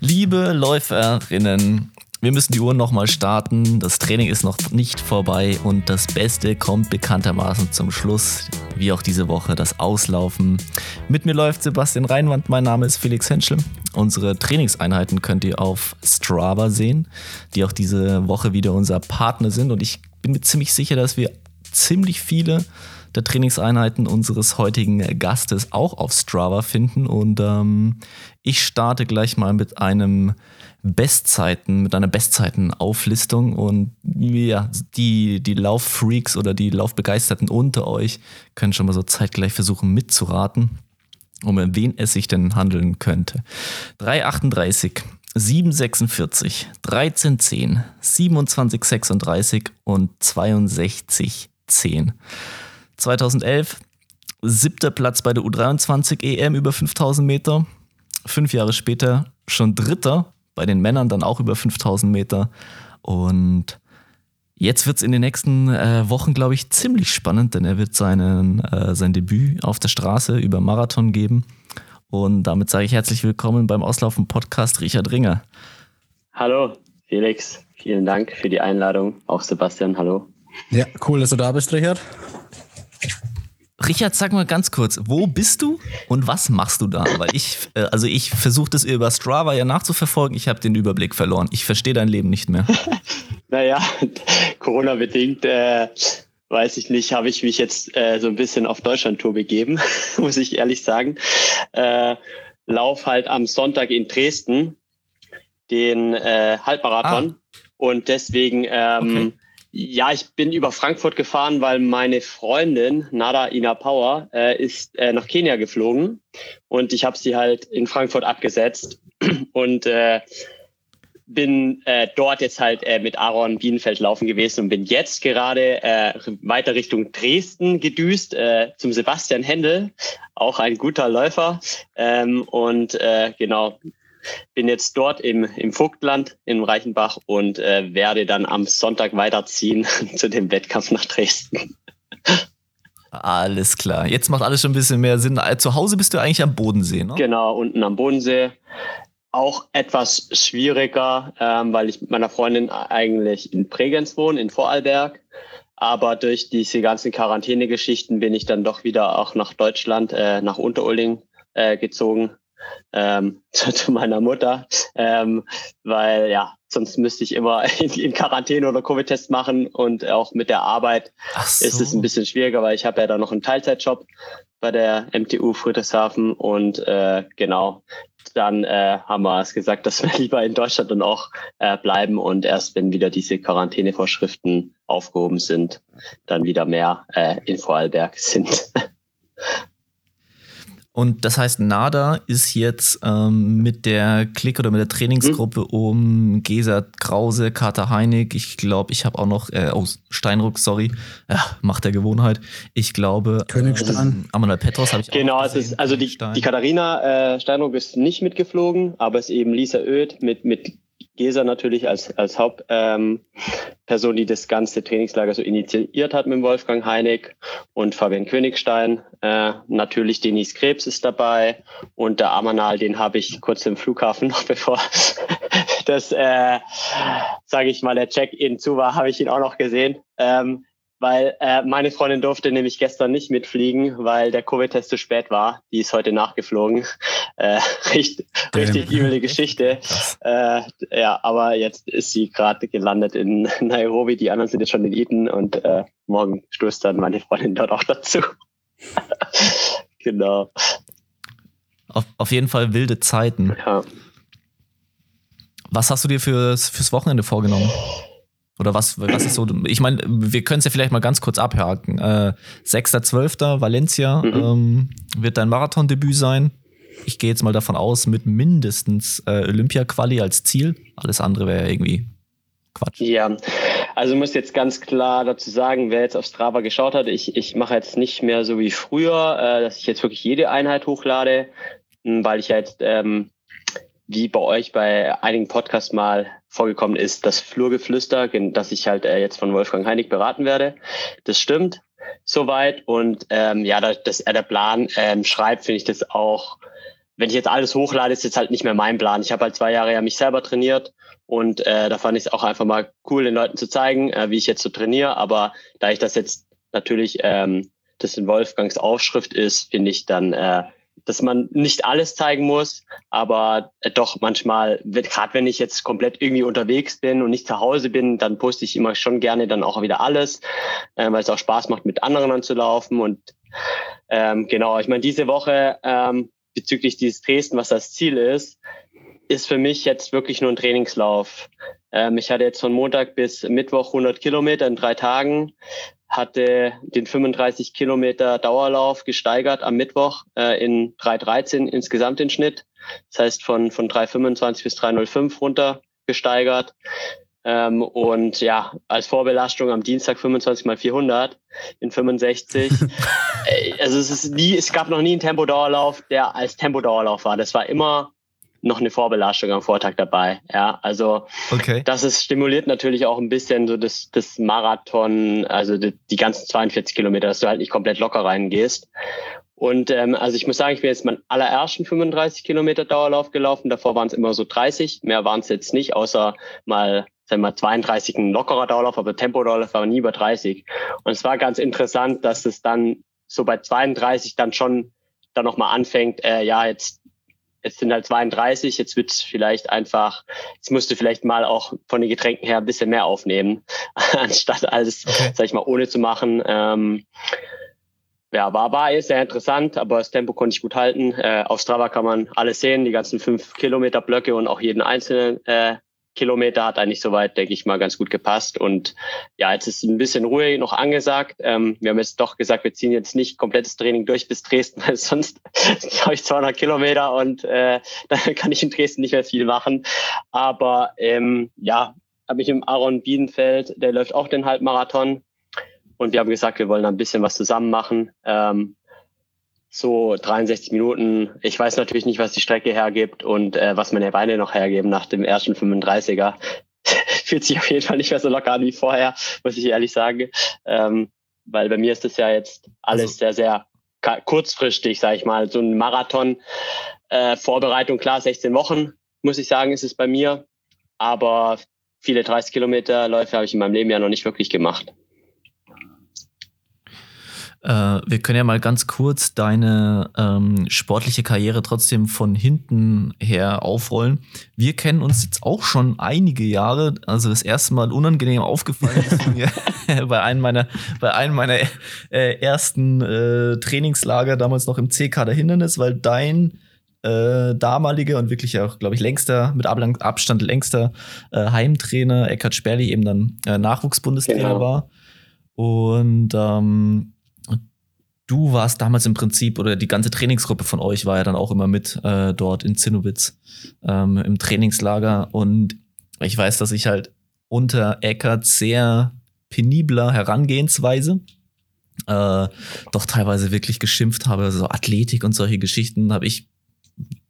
Liebe Läuferinnen, wir müssen die Uhr nochmal starten. Das Training ist noch nicht vorbei und das Beste kommt bekanntermaßen zum Schluss, wie auch diese Woche, das Auslaufen. Mit mir läuft Sebastian Reinwand, mein Name ist Felix Henschel. Unsere Trainingseinheiten könnt ihr auf Strava sehen, die auch diese Woche wieder unser Partner sind und ich bin mir ziemlich sicher, dass wir ziemlich viele der Trainingseinheiten unseres heutigen Gastes auch auf Strava finden. Und ähm, ich starte gleich mal mit einem Bestzeiten, mit einer Bestzeitenauflistung. Und ja, die, die Lauffreaks oder die Laufbegeisterten unter euch können schon mal so zeitgleich versuchen mitzuraten, um wen es sich denn handeln könnte. 338. 746, 1310, 2736 und 6210. 2011 siebter Platz bei der U23 EM über 5000 Meter. Fünf Jahre später schon dritter bei den Männern, dann auch über 5000 Meter. Und jetzt wird es in den nächsten äh, Wochen, glaube ich, ziemlich spannend, denn er wird seinen, äh, sein Debüt auf der Straße über Marathon geben. Und damit sage ich herzlich willkommen beim Auslaufen Podcast Richard Ringer. Hallo, Felix. Vielen Dank für die Einladung. Auch Sebastian, hallo. Ja, cool, dass du da bist, Richard. Richard, sag mal ganz kurz, wo bist du und was machst du da? Weil ich, äh, also ich versuche das über Strava ja nachzuverfolgen, ich habe den Überblick verloren. Ich verstehe dein Leben nicht mehr. naja, Corona-bedingt, äh, weiß ich nicht, habe ich mich jetzt äh, so ein bisschen auf Deutschland-Tour begeben, muss ich ehrlich sagen. Äh, lauf halt am Sonntag in Dresden den äh, Halbmarathon ah. und deswegen ähm, okay ja, ich bin über Frankfurt gefahren, weil meine Freundin Nada Ina Power äh, ist äh, nach Kenia geflogen. Und ich habe sie halt in Frankfurt abgesetzt. Und äh, bin äh, dort jetzt halt äh, mit Aaron Bienenfeld laufen gewesen und bin jetzt gerade äh, weiter Richtung Dresden gedüst zum Sebastian Händel, auch ein guter Läufer. Ähm, und genau bin jetzt dort im, im Vogtland in Reichenbach und äh, werde dann am Sonntag weiterziehen zu dem Wettkampf nach Dresden. Alles klar. Jetzt macht alles schon ein bisschen mehr Sinn. Zu Hause bist du eigentlich am Bodensee, ne? Genau, unten am Bodensee. Auch etwas schwieriger, ähm, weil ich mit meiner Freundin eigentlich in Bregenz wohne, in Vorarlberg. Aber durch diese ganzen Quarantänegeschichten bin ich dann doch wieder auch nach Deutschland, äh, nach Unterulling äh, gezogen ähm, zu, zu, meiner Mutter, ähm, weil ja, sonst müsste ich immer in, in Quarantäne oder Covid-Test machen und auch mit der Arbeit so. ist es ein bisschen schwieriger, weil ich habe ja da noch einen Teilzeitjob bei der MTU Friedrichshafen und äh, genau, dann äh, haben wir es gesagt, dass wir lieber in Deutschland dann auch äh, bleiben und erst wenn wieder diese Quarantänevorschriften aufgehoben sind, dann wieder mehr äh, in Vorarlberg sind. Und das heißt, NADA ist jetzt ähm, mit der Klick oder mit der Trainingsgruppe mhm. um Gesa Krause, Kater Heinig, ich glaube, ich habe auch noch, äh, oh, Steinruck, sorry, ja, Macht der Gewohnheit. Ich glaube, Königstein. Äh, Amanuel Petros habe ich genau, auch Genau, es ist, also die, die Katharina äh, Steinruck ist nicht mitgeflogen, aber es ist eben Lisa Oeth mit, mit Gesa natürlich als, als Hauptperson, ähm, die das ganze Trainingslager so initiiert hat mit Wolfgang Heinig und Fabian Königstein. Äh, natürlich Denis Krebs ist dabei und der Amanal, den habe ich kurz im Flughafen noch bevor das, äh, sage ich mal, der Check-in zu war, habe ich ihn auch noch gesehen. Ähm, weil äh, meine Freundin durfte nämlich gestern nicht mitfliegen, weil der Covid-Test zu spät war. Die ist heute nachgeflogen. Äh, richtig richtig üble Geschichte. Äh, ja, aber jetzt ist sie gerade gelandet in Nairobi. Die anderen sind jetzt schon in Eden und äh, morgen stößt dann meine Freundin dort auch dazu. genau. Auf, auf jeden Fall wilde Zeiten. Ja. Was hast du dir fürs, fürs Wochenende vorgenommen? Oder was, was ist so? Ich meine, wir können es ja vielleicht mal ganz kurz abhaken. Äh, 6.12. Valencia mhm. ähm, wird dein Marathondebüt sein. Ich gehe jetzt mal davon aus, mit mindestens äh, Olympia-Quali als Ziel. Alles andere wäre irgendwie Quatsch. Ja, also muss jetzt ganz klar dazu sagen, wer jetzt auf Strava geschaut hat, ich, ich mache jetzt nicht mehr so wie früher, äh, dass ich jetzt wirklich jede Einheit hochlade, weil ich ja jetzt ähm, wie bei euch bei einigen Podcasts mal vorgekommen ist, das Flurgeflüster, dass ich halt äh, jetzt von Wolfgang Heinig beraten werde. Das stimmt soweit. Und ähm, ja, dass er der Plan ähm, schreibt, finde ich das auch wenn ich jetzt alles hochlade, ist jetzt halt nicht mehr mein Plan. Ich habe halt zwei Jahre ja mich selber trainiert und äh, da fand ich es auch einfach mal cool, den Leuten zu zeigen, äh, wie ich jetzt so trainiere. Aber da ich das jetzt natürlich ähm, das in Wolfgangs Aufschrift ist, finde ich dann, äh, dass man nicht alles zeigen muss, aber äh, doch manchmal, gerade wenn ich jetzt komplett irgendwie unterwegs bin und nicht zu Hause bin, dann poste ich immer schon gerne dann auch wieder alles, äh, weil es auch Spaß macht, mit anderen anzulaufen. Und ähm, genau, ich meine, diese Woche ähm, bezüglich dieses Dresden, was das Ziel ist, ist für mich jetzt wirklich nur ein Trainingslauf. Ähm, ich hatte jetzt von Montag bis Mittwoch 100 Kilometer in drei Tagen hatte den 35 Kilometer Dauerlauf gesteigert am Mittwoch äh, in 3,13 insgesamt den Schnitt. Das heißt von, von 3,25 bis 3,05 runter gesteigert. Ähm, und ja, als Vorbelastung am Dienstag 25 mal 400 in 65. also es ist nie, es gab noch nie einen Tempodauerlauf, der als Tempodauerlauf war. Das war immer noch eine Vorbelastung am Vortag dabei. Ja, also okay. das ist stimuliert natürlich auch ein bisschen so das, das Marathon, also die, die ganzen 42 Kilometer, dass du halt nicht komplett locker reingehst. Und ähm, also ich muss sagen, ich bin jetzt meinen allerersten 35 Kilometer Dauerlauf gelaufen. Davor waren es immer so 30, mehr waren es jetzt nicht, außer mal sagen wir mal 32 ein lockerer Dauerlauf, aber Tempo-Dauerlauf war nie über 30. Und es war ganz interessant, dass es dann so bei 32 dann schon dann nochmal anfängt, äh, ja, jetzt jetzt sind halt 32, jetzt wird es vielleicht einfach, jetzt musst du vielleicht mal auch von den Getränken her ein bisschen mehr aufnehmen, anstatt alles, okay. sag ich mal, ohne zu machen. Ähm, ja, war, war sehr interessant, aber das Tempo konnte ich gut halten. Äh, auf Strava kann man alles sehen, die ganzen fünf Kilometer Blöcke und auch jeden einzelnen äh, Kilometer hat eigentlich soweit, denke ich mal, ganz gut gepasst. Und ja, jetzt ist ein bisschen Ruhe noch angesagt. Ähm, wir haben jetzt doch gesagt, wir ziehen jetzt nicht komplettes Training durch bis Dresden, weil sonst habe ich 200 Kilometer und äh, dann kann ich in Dresden nicht mehr viel machen. Aber ähm, ja, habe ich im Aaron Biedenfeld, der läuft auch den Halbmarathon. Und wir haben gesagt, wir wollen ein bisschen was zusammen machen. Ähm, so 63 Minuten. Ich weiß natürlich nicht, was die Strecke hergibt und äh, was meine Beine noch hergeben nach dem ersten 35er. Fühlt sich auf jeden Fall nicht mehr so locker an wie vorher, muss ich ehrlich sagen. Ähm, weil bei mir ist das ja jetzt alles also. sehr, sehr kurzfristig, sage ich mal. So ein Marathon äh, Vorbereitung, klar, 16 Wochen, muss ich sagen, ist es bei mir. Aber viele 30 Kilometer Läufe habe ich in meinem Leben ja noch nicht wirklich gemacht. Äh, wir können ja mal ganz kurz deine ähm, sportliche Karriere trotzdem von hinten her aufrollen. Wir kennen uns jetzt auch schon einige Jahre. Also das erste Mal unangenehm aufgefallen ist mir bei einem meiner, bei einem meiner äh, ersten äh, Trainingslager damals noch im CK der Hindernis, weil dein äh, damalige und wirklich auch, glaube ich, längster, mit Abstand längster äh, Heimtrainer Eckhard Sperli eben dann äh, Nachwuchsbundestrainer genau. war. Und ähm, du warst damals im Prinzip, oder die ganze Trainingsgruppe von euch war ja dann auch immer mit äh, dort in Zinnowitz ähm, im Trainingslager. Und ich weiß, dass ich halt unter Eckert sehr penibler Herangehensweise äh, doch teilweise wirklich geschimpft habe. So Athletik und solche Geschichten habe ich,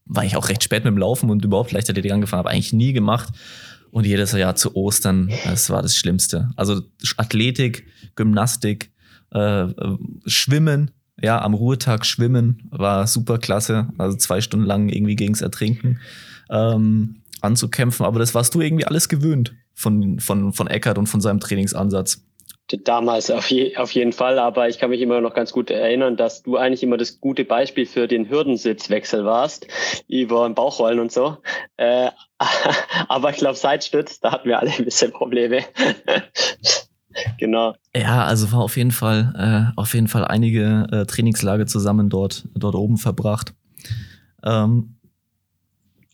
war ich auch recht spät mit dem Laufen und überhaupt Leichtathletik angefangen, habe eigentlich nie gemacht. Und jedes Jahr zu Ostern, das war das Schlimmste. Also Athletik, Gymnastik, äh, Schwimmen, ja, am Ruhetag schwimmen war super klasse. Also zwei Stunden lang irgendwie gegens Ertrinken ähm, anzukämpfen. Aber das warst du irgendwie alles gewöhnt von, von, von Eckert und von seinem Trainingsansatz. Damals auf, je, auf jeden Fall, aber ich kann mich immer noch ganz gut erinnern, dass du eigentlich immer das gute Beispiel für den Hürdensitzwechsel warst, über Bauchrollen und so. Äh, aber ich glaube, Seitstütz, da hatten wir alle ein bisschen Probleme. genau. Ja, also war auf jeden Fall, äh, auf jeden Fall einige äh, Trainingslage zusammen dort, dort oben verbracht. Ähm,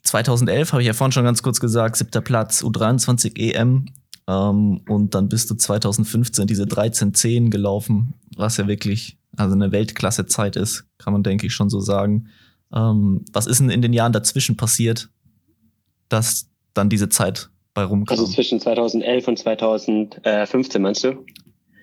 2011 habe ich ja vorhin schon ganz kurz gesagt, siebter Platz, U23 EM. Ähm, und dann bist du 2015 diese 13-10 gelaufen, was ja wirklich also eine Weltklasse-Zeit ist, kann man denke ich schon so sagen. Ähm, was ist denn in den Jahren dazwischen passiert, dass dann diese Zeit bei rumkam. Also zwischen 2011 und 2015 meinst du?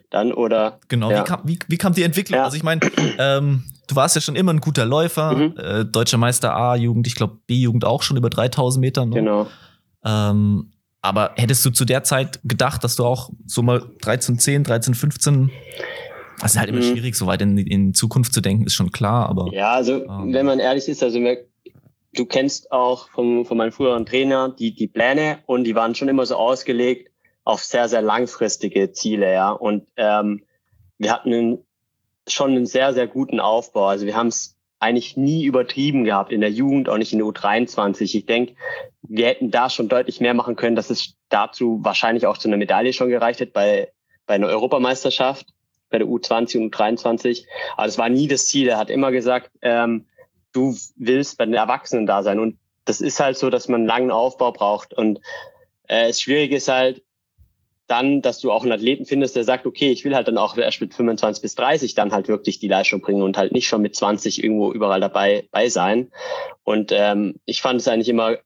Dann oder? Genau, ja. wie, kam, wie, wie kam die Entwicklung? Ja. Also ich meine, ähm, du warst ja schon immer ein guter Läufer, mhm. äh, deutscher Meister A-Jugend, ich glaube B-Jugend auch schon über 3000 Meter. Ne? Genau. Ähm, aber hättest du zu der Zeit gedacht, dass du auch so mal 13, 10, 13, 15 das ist halt immer mhm. schwierig, so weit in, in Zukunft zu denken, ist schon klar, aber. Ja, also, ähm, wenn man ehrlich ist, also wir du kennst auch vom, von meinem früheren Trainer die, die Pläne und die waren schon immer so ausgelegt auf sehr, sehr langfristige Ziele, ja. Und ähm, wir hatten einen, schon einen sehr, sehr guten Aufbau. Also wir haben es eigentlich nie übertrieben gehabt in der Jugend, auch nicht in der U23. Ich denke, wir hätten da schon deutlich mehr machen können, dass es dazu wahrscheinlich auch zu einer Medaille schon gereicht hätte bei, bei einer Europameisterschaft, bei der U20 und U23. Aber das war nie das Ziel. Er hat immer gesagt, ähm, du willst bei den Erwachsenen da sein. Und das ist halt so, dass man einen langen Aufbau braucht. Und äh, das Schwierige ist halt, dann, dass du auch einen Athleten findest, der sagt, okay, ich will halt dann auch erst mit 25 bis 30 dann halt wirklich die Leistung bringen und halt nicht schon mit 20 irgendwo überall dabei bei sein. Und ähm, ich fand es eigentlich immer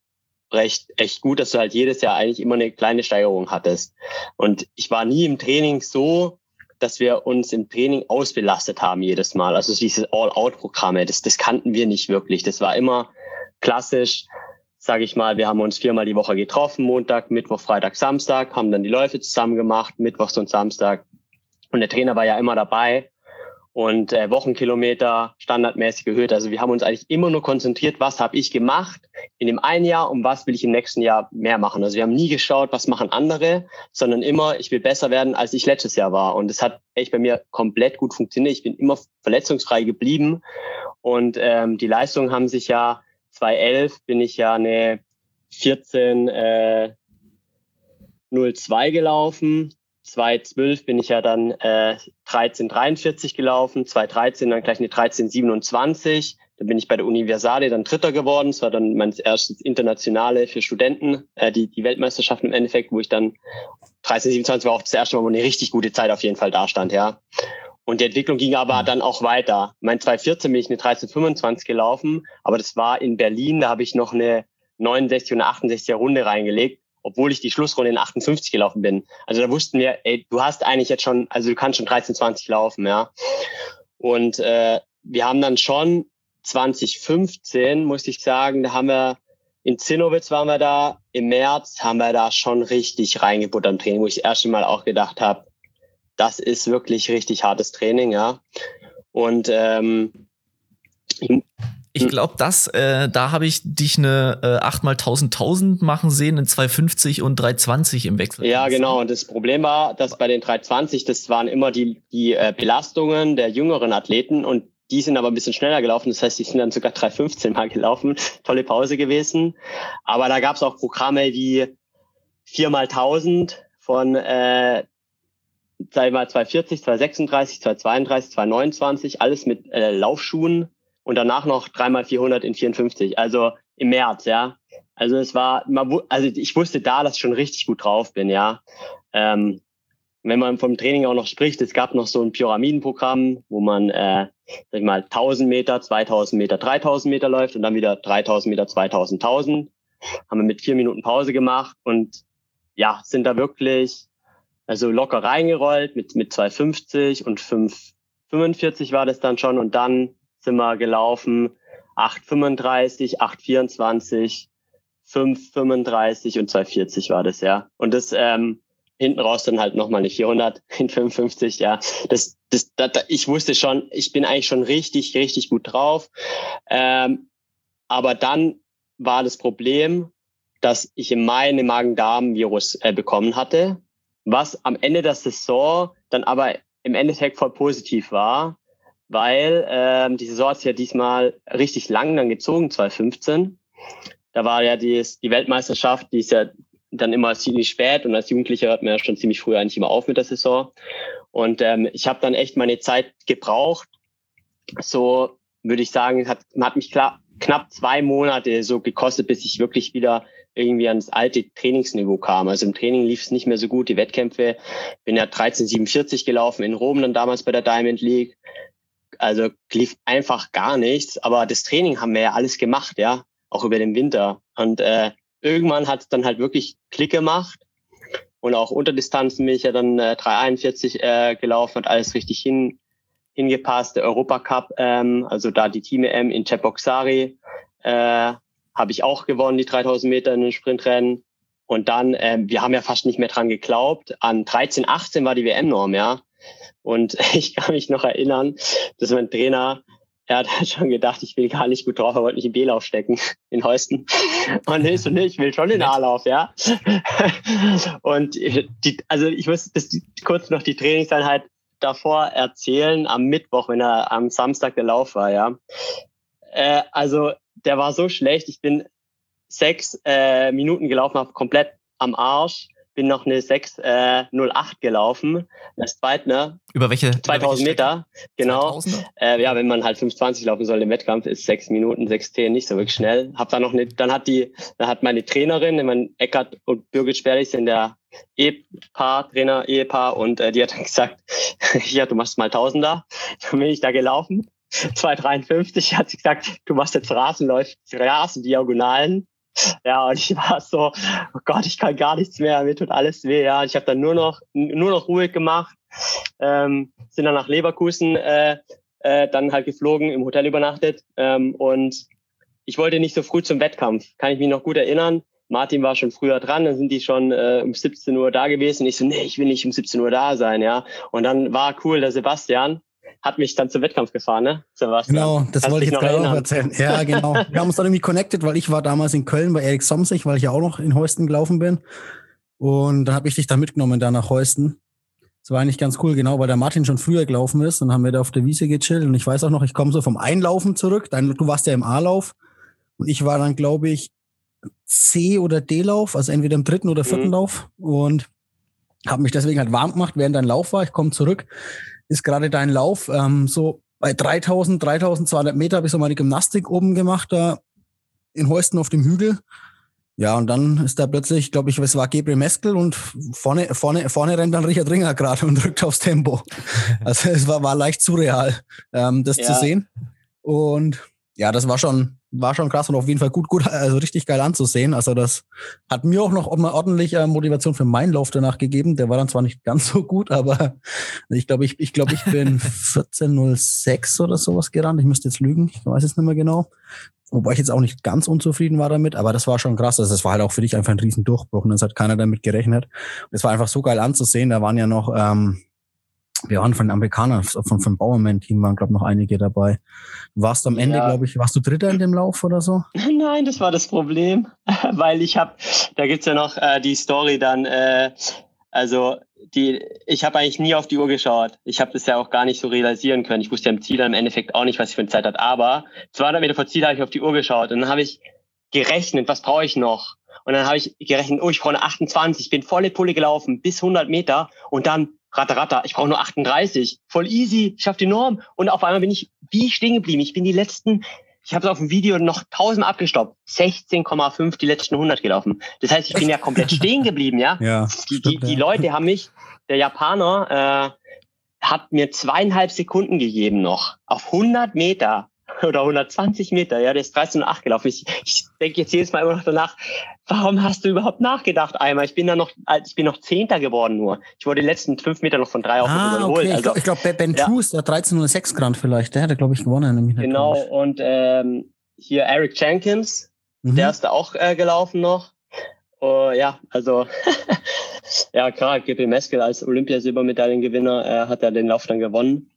recht echt gut, dass du halt jedes Jahr eigentlich immer eine kleine Steigerung hattest. Und ich war nie im Training so, dass wir uns im Training ausbelastet haben jedes Mal. Also diese All-Out-Programme, das, das kannten wir nicht wirklich. Das war immer klassisch, sage ich mal, wir haben uns viermal die Woche getroffen, Montag, Mittwoch, Freitag, Samstag, haben dann die Läufe zusammen gemacht, Mittwochs und Samstag. Und der Trainer war ja immer dabei und äh, Wochenkilometer standardmäßig erhöht. Also wir haben uns eigentlich immer nur konzentriert, was habe ich gemacht in dem einen Jahr und was will ich im nächsten Jahr mehr machen. Also wir haben nie geschaut, was machen andere, sondern immer, ich will besser werden, als ich letztes Jahr war. Und es hat echt bei mir komplett gut funktioniert. Ich bin immer verletzungsfrei geblieben und ähm, die Leistungen haben sich ja 2011 bin ich ja eine 14 äh, 02 gelaufen. 2012 bin ich ja dann äh, 1343 gelaufen, 2013 dann gleich eine 1327. Da bin ich bei der Universale dann Dritter geworden. Das war dann mein erstes Internationale für Studenten, äh, die, die Weltmeisterschaft im Endeffekt, wo ich dann 1327 war auch das erste Mal, wo eine richtig gute Zeit auf jeden Fall da stand, ja. Und die Entwicklung ging aber mhm. dann auch weiter. Mein 2014 bin ich eine 1325 gelaufen, aber das war in Berlin, da habe ich noch eine 69 und eine 68er Runde reingelegt, obwohl ich die Schlussrunde in 58 gelaufen bin. Also da wussten wir, ey, du hast eigentlich jetzt schon, also du kannst schon 1320 laufen, ja. Und äh, wir haben dann schon 2015, muss ich sagen, da haben wir in Zinnowitz waren wir da, im März haben wir da schon richtig reingebuttert im Training, wo ich das erste Mal auch gedacht habe, das ist wirklich richtig hartes Training, ja. Und ähm, ich glaube, das, äh, da habe ich dich eine äh, 8 mal 1000 1000 machen sehen in 250 und 320 im Wechsel. Ja, genau. Und das Problem war, dass bei den 320, das waren immer die, die äh, Belastungen der jüngeren Athleten und die sind aber ein bisschen schneller gelaufen. Das heißt, die sind dann sogar 315 mal gelaufen. Tolle Pause gewesen. Aber da gab es auch Programme wie 4 mal 1000 von äh, sei mal 240, 236, 232, 229, alles mit äh, Laufschuhen und danach noch dreimal 400 in 54, also im März, ja. Also es war, also ich wusste da, dass ich schon richtig gut drauf bin, ja. Ähm, wenn man vom Training auch noch spricht, es gab noch so ein Pyramidenprogramm, wo man, äh, sag ich mal, 1000 Meter, 2000 Meter, 3000 Meter läuft und dann wieder 3000 Meter, 2000, 1000. Haben wir mit vier Minuten Pause gemacht und ja, sind da wirklich also locker reingerollt mit, mit 2,50 und 5,45 war das dann schon. Und dann wir gelaufen 8,35, 8,24, 5,35 und 2,40 war das, ja. Und das ähm, hinten raus dann halt nochmal eine 400 in 55, ja. Das, das, das, ich wusste schon, ich bin eigentlich schon richtig, richtig gut drauf. Ähm, aber dann war das Problem, dass ich im Mai eine Magen-Darm-Virus äh, bekommen hatte was am Ende der Saison dann aber im Endeffekt voll positiv war, weil ähm, die Saison hat ja diesmal richtig lang dann gezogen, 2015. Da war ja die, die Weltmeisterschaft, die ist ja dann immer ziemlich spät und als Jugendlicher hört man ja schon ziemlich früh eigentlich immer auf mit der Saison. Und ähm, ich habe dann echt meine Zeit gebraucht. So würde ich sagen, hat, hat mich klar, knapp zwei Monate so gekostet, bis ich wirklich wieder irgendwie ans alte Trainingsniveau kam. Also im Training lief es nicht mehr so gut. Die Wettkämpfe, bin ja 1347 gelaufen in Rom dann damals bei der Diamond League. Also lief einfach gar nichts. Aber das Training haben wir ja alles gemacht, ja, auch über den Winter. Und äh, irgendwann hat es dann halt wirklich Klick gemacht. Und auch Unterdistanzen bin ich ja dann äh, 341 äh, gelaufen, hat alles richtig hin, hingepasst. Der Europacup, ähm, also da die Team M in Cheboksari, äh, habe ich auch gewonnen, die 3000 Meter in den Sprintrennen. Und dann, ähm, wir haben ja fast nicht mehr dran geglaubt. An 13, 18 war die WM-Norm, ja. Und ich kann mich noch erinnern, dass mein Trainer er hat halt schon gedacht, ich will gar nicht gut drauf, er wollte mich in B-Lauf stecken, in Heusten. Und ich so, nee, ich will schon in A-Lauf, ja. Und die, also ich muss das, kurz noch die Trainingseinheit davor erzählen, am Mittwoch, wenn er am Samstag der Lauf war, ja. Äh, also der war so schlecht, ich bin sechs äh, Minuten gelaufen, habe komplett am Arsch bin noch eine 608 äh, gelaufen. Das zweite, ne? Über welche? 2000 welche Meter, genau. Äh, ja, wenn man halt 520 laufen soll im Wettkampf, ist 6 Minuten, 6 10 nicht so wirklich schnell. Hab dann noch eine, dann hat die, dann hat meine Trainerin, mein Eckert und Birgit Sperlich sind der Ehepaar, Trainer, Ehepaar und äh, die hat dann gesagt, ja, du machst mal Tausender. Dann bin ich da gelaufen. 2,53 hat sie gesagt, du machst jetzt Rasenläufe, Rasendiagonalen. Ja, und ich war so, oh Gott, ich kann gar nichts mehr, mir tut alles weh. Ja, ich habe dann nur noch, nur noch ruhig gemacht, ähm, sind dann nach Leverkusen äh, äh, dann halt geflogen, im Hotel übernachtet ähm, und ich wollte nicht so früh zum Wettkampf. Kann ich mich noch gut erinnern. Martin war schon früher dran, dann sind die schon äh, um 17 Uhr da gewesen. Ich so, nee, ich will nicht um 17 Uhr da sein, ja. Und dann war cool, der Sebastian, hat mich dann zum Wettkampf gefahren, ne? Sebastian. Genau, das Kannst wollte ich jetzt gerade auch erzählen. Ja, genau. Wir haben uns dann irgendwie connected, weil ich war damals in Köln bei Erik Somsig, weil ich ja auch noch in Heusten gelaufen bin. Und dann habe ich dich da mitgenommen, da nach Heusten. Das war eigentlich ganz cool, genau, weil der Martin schon früher gelaufen ist. Dann haben wir da auf der Wiese gechillt. Und ich weiß auch noch, ich komme so vom Einlaufen zurück. Dein, du warst ja im A-Lauf. Und ich war dann, glaube ich, C- oder D-Lauf, also entweder im dritten oder vierten mhm. Lauf. Und habe mich deswegen halt warm gemacht, während dein Lauf war. Ich komme zurück ist gerade dein Lauf. Ähm, so bei 3000, 3200 Meter habe ich so meine Gymnastik oben gemacht, da in Heusten auf dem Hügel. Ja, und dann ist da plötzlich, glaube ich, es war Gabriel Meskel und vorne, vorne, vorne rennt dann Richard Ringer gerade und drückt aufs Tempo. Also es war, war leicht surreal, ähm, das ja. zu sehen. Und ja, das war schon, war schon krass und auf jeden Fall gut, gut, also richtig geil anzusehen. Also das hat mir auch noch ordentlich äh, Motivation für meinen Lauf danach gegeben. Der war dann zwar nicht ganz so gut, aber ich glaube, ich, ich glaube, ich bin 14.06 oder sowas gerannt. Ich müsste jetzt lügen, ich weiß es nicht mehr genau. Wobei ich jetzt auch nicht ganz unzufrieden war damit, aber das war schon krass. Also das war halt auch für dich einfach ein Riesendurchbruch und das hat keiner damit gerechnet. Es war einfach so geil anzusehen. Da waren ja noch ähm, wir waren von den Amerikanern, von, vom Bauerman-Team waren, glaube ich, noch einige dabei. Du warst am Ende, ja. glaube ich, warst du Dritter in dem Lauf oder so? Nein, das war das Problem, weil ich habe, da gibt's ja noch äh, die Story dann, äh, also die, ich habe eigentlich nie auf die Uhr geschaut. Ich habe das ja auch gar nicht so realisieren können. Ich wusste ja im Ziel im Endeffekt auch nicht, was ich für eine Zeit hatte. Aber 200 Meter vor Ziel habe ich auf die Uhr geschaut und dann habe ich gerechnet, was brauche ich noch? Und dann habe ich gerechnet, oh, ich brauche eine 28, bin volle Pulle gelaufen bis 100 Meter und dann Ratter, ratter, ich brauche nur 38. Voll easy, ich schaff die Norm. Und auf einmal bin ich wie stehen geblieben. Ich bin die letzten, ich habe es auf dem Video noch tausendmal abgestoppt. 16,5 die letzten 100 gelaufen. Das heißt, ich bin ja komplett stehen geblieben, ja. ja die, die, die Leute haben mich, der Japaner, äh, hat mir zweieinhalb Sekunden gegeben noch. Auf 100 Meter oder 120 Meter, ja, der ist 13,8 gelaufen. Ich, ich denke jetzt jedes Mal immer noch danach, warum hast du überhaupt nachgedacht einmal? Ich bin da noch, ich bin noch Zehnter geworden nur. Ich wurde die letzten fünf Meter noch von drei auf ah, überholt. Okay. Also, ich glaube, glaub, Ben ja. Toos, der 13,06 Grad vielleicht, der hätte, glaube ich, gewonnen. Genau, und ähm, hier Eric Jenkins, mhm. der ist da auch äh, gelaufen noch. Oh, ja, also ja, klar, GP Meskel als Olympiasilbermedaillengewinner äh, hat er den Lauf dann gewonnen.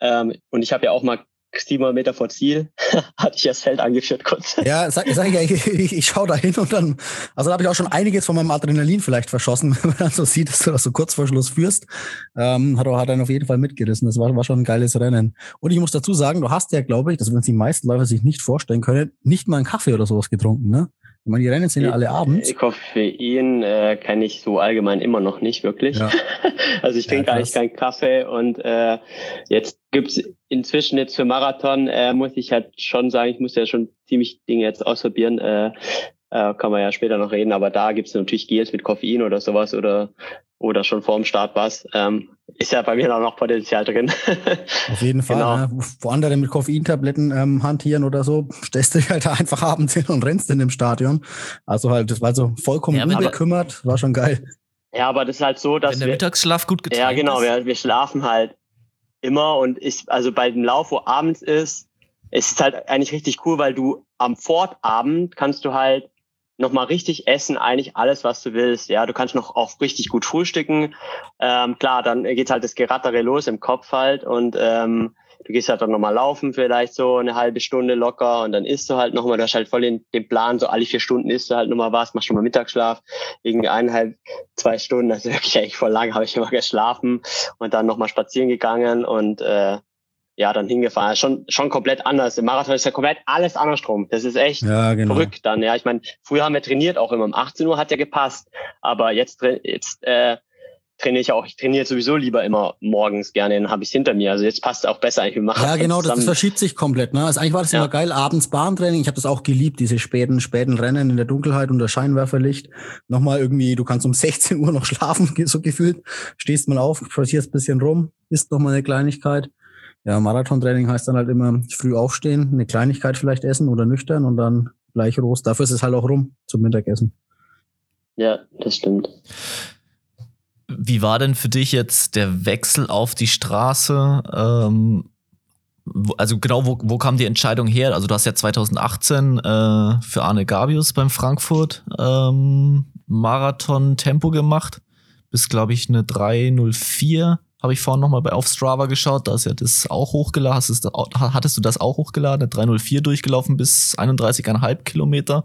Ähm, und ich habe ja auch mal 700 Meter vor Ziel hatte ich das Feld angeführt kurz. Ja, sag, sag ich ich, ich, ich schaue da hin und dann, also da habe ich auch schon einiges von meinem Adrenalin vielleicht verschossen, wenn man dann so sieht, dass du das so kurz vor Schluss führst. Ähm, hat, hat dann auf jeden Fall mitgerissen. Das war, war schon ein geiles Rennen. Und ich muss dazu sagen, du hast ja, glaube ich, das werden die meisten Leute sich nicht vorstellen können, nicht mal einen Kaffee oder sowas getrunken, ne? Ich meine, die Rennen ja alle abends. Koffein äh, kenne ich so allgemein immer noch nicht wirklich. Ja. also ich trinke ja, eigentlich keinen Kaffee und äh, jetzt gibt's inzwischen jetzt für Marathon, äh, muss ich halt schon sagen, ich muss ja schon ziemlich Dinge jetzt ausprobieren. Äh, äh, kann man ja später noch reden, aber da gibt's natürlich Gels mit Koffein oder sowas oder oder schon vorm Start was. Ähm, ist ja bei mir noch Potenzial drin. Auf jeden Fall. Genau. Ne? Wo andere mit Koffeintabletten ähm, hantieren oder so, stellst du dich halt einfach abends hin und rennst in dem Stadion. Also halt, das war so vollkommen ja, unbekümmert, war schon geil. Ja, aber das ist halt so, dass Wenn der wir, Mittagsschlaf gut getan Ja, genau, wir, wir schlafen halt immer und ich, also bei dem Lauf, wo abends ist, ist es halt eigentlich richtig cool, weil du am Fortabend kannst du halt nochmal richtig essen, eigentlich alles, was du willst. Ja, du kannst noch auch richtig gut frühstücken. Ähm, klar, dann geht's halt das Gerattere los im Kopf halt und ähm, du gehst halt dann nochmal laufen, vielleicht so eine halbe Stunde locker und dann isst du halt nochmal, du hast halt voll den, den Plan, so alle vier Stunden isst du halt nochmal was, machst schon mal Mittagsschlaf, irgendwie eineinhalb, zwei Stunden, also wirklich eigentlich voll lang habe ich immer geschlafen und dann nochmal spazieren gegangen und äh, ja, dann hingefahren. Schon, schon komplett anders. Im Marathon ist ja komplett alles andersrum. Das ist echt ja, genau. verrückt dann. Ja, ich meine, früher haben wir trainiert auch immer um 18 Uhr, hat ja gepasst. Aber jetzt, jetzt äh, trainiere ich auch. Ich trainiere sowieso lieber immer morgens gerne, dann habe ich hinter mir. Also jetzt passt es auch besser eigentlich. Wir ja, genau, das, das, verschiebt sich komplett. Ne? Also eigentlich war das ja. immer geil, abends Bahntraining. Ich habe das auch geliebt, diese späten, späten Rennen in der Dunkelheit unter Scheinwerferlicht. Nochmal irgendwie, du kannst um 16 Uhr noch schlafen, so gefühlt. Stehst mal auf, spazierst ein bisschen rum, isst noch mal eine Kleinigkeit. Ja, Marathontraining heißt dann halt immer früh aufstehen, eine Kleinigkeit vielleicht essen oder nüchtern und dann gleich Rost. Dafür ist es halt auch rum zum Mittagessen. Ja, das stimmt. Wie war denn für dich jetzt der Wechsel auf die Straße? Ähm, also genau, wo, wo kam die Entscheidung her? Also du hast ja 2018 äh, für Arne Gabius beim Frankfurt ähm, Marathon Tempo gemacht. Bis, glaube ich, eine 304. Habe ich vorhin nochmal bei auf Strava geschaut. Da ist ja das auch hochgeladen. Hattest, hattest du das auch hochgeladen? Eine 304 durchgelaufen bis 31,5 Kilometer.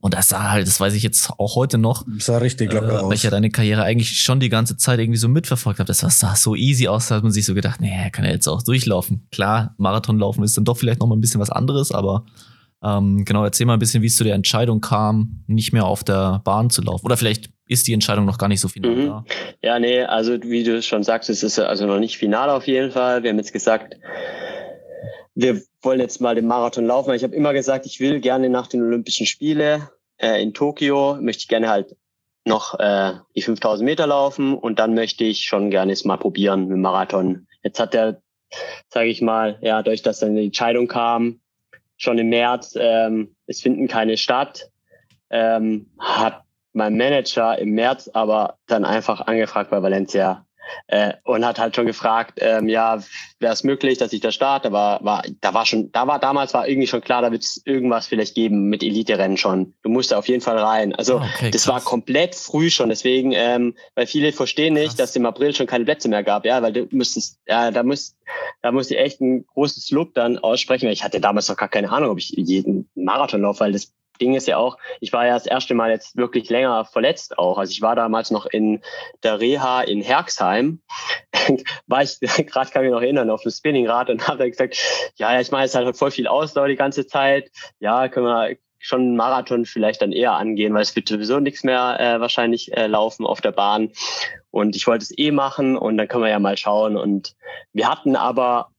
Und das sah halt, das weiß ich jetzt auch heute noch. Das sah richtig locker äh, aus. Weil ich ja deine Karriere eigentlich schon die ganze Zeit irgendwie so mitverfolgt habe. Das sah so easy aus, da hat man sich so gedacht, nee, kann er jetzt auch durchlaufen. Klar, Marathonlaufen ist dann doch vielleicht noch mal ein bisschen was anderes, aber ähm, genau, erzähl mal ein bisschen, wie es zu der Entscheidung kam, nicht mehr auf der Bahn zu laufen. Oder vielleicht ist die Entscheidung noch gar nicht so final mhm. Ja, nee, also wie du schon sagst, es ist also noch nicht final auf jeden Fall. Wir haben jetzt gesagt, wir wollen jetzt mal den Marathon laufen. Ich habe immer gesagt, ich will gerne nach den Olympischen Spiele äh, in Tokio, möchte ich gerne halt noch äh, die 5000 Meter laufen und dann möchte ich schon gerne es mal probieren mit dem Marathon. Jetzt hat der, sage ich mal, ja, durch dass dann die Entscheidung kam, schon im März, ähm, es finden keine statt, ähm, hat mein Manager im März aber dann einfach angefragt bei Valencia, äh, und hat halt schon gefragt, ähm, ja, wäre es möglich, dass ich da starte, aber war, da war schon, da war damals war irgendwie schon klar, da wird es irgendwas vielleicht geben mit Elite-Rennen schon. Du musst da auf jeden Fall rein. Also ah, okay, das war komplett früh schon, deswegen, ähm, weil viele verstehen nicht, krass. dass es im April schon keine Plätze mehr gab, ja, weil du müsstest, ja, da muss, da muss ich echt ein großes Lob dann aussprechen, weil ich hatte damals noch gar keine Ahnung, ob ich jeden Marathon laufe, weil das Ding ist ja auch, ich war ja das erste Mal jetzt wirklich länger verletzt auch. Also ich war damals noch in der Reha in Herxheim. war ich, gerade kann ich mich noch erinnern, auf dem Spinningrad und habe dann gesagt, ja, ja, ich mache jetzt halt voll viel Ausdauer die ganze Zeit. Ja, können wir schon einen Marathon vielleicht dann eher angehen, weil es wird sowieso nichts mehr äh, wahrscheinlich äh, laufen auf der Bahn. Und ich wollte es eh machen und dann können wir ja mal schauen. Und wir hatten aber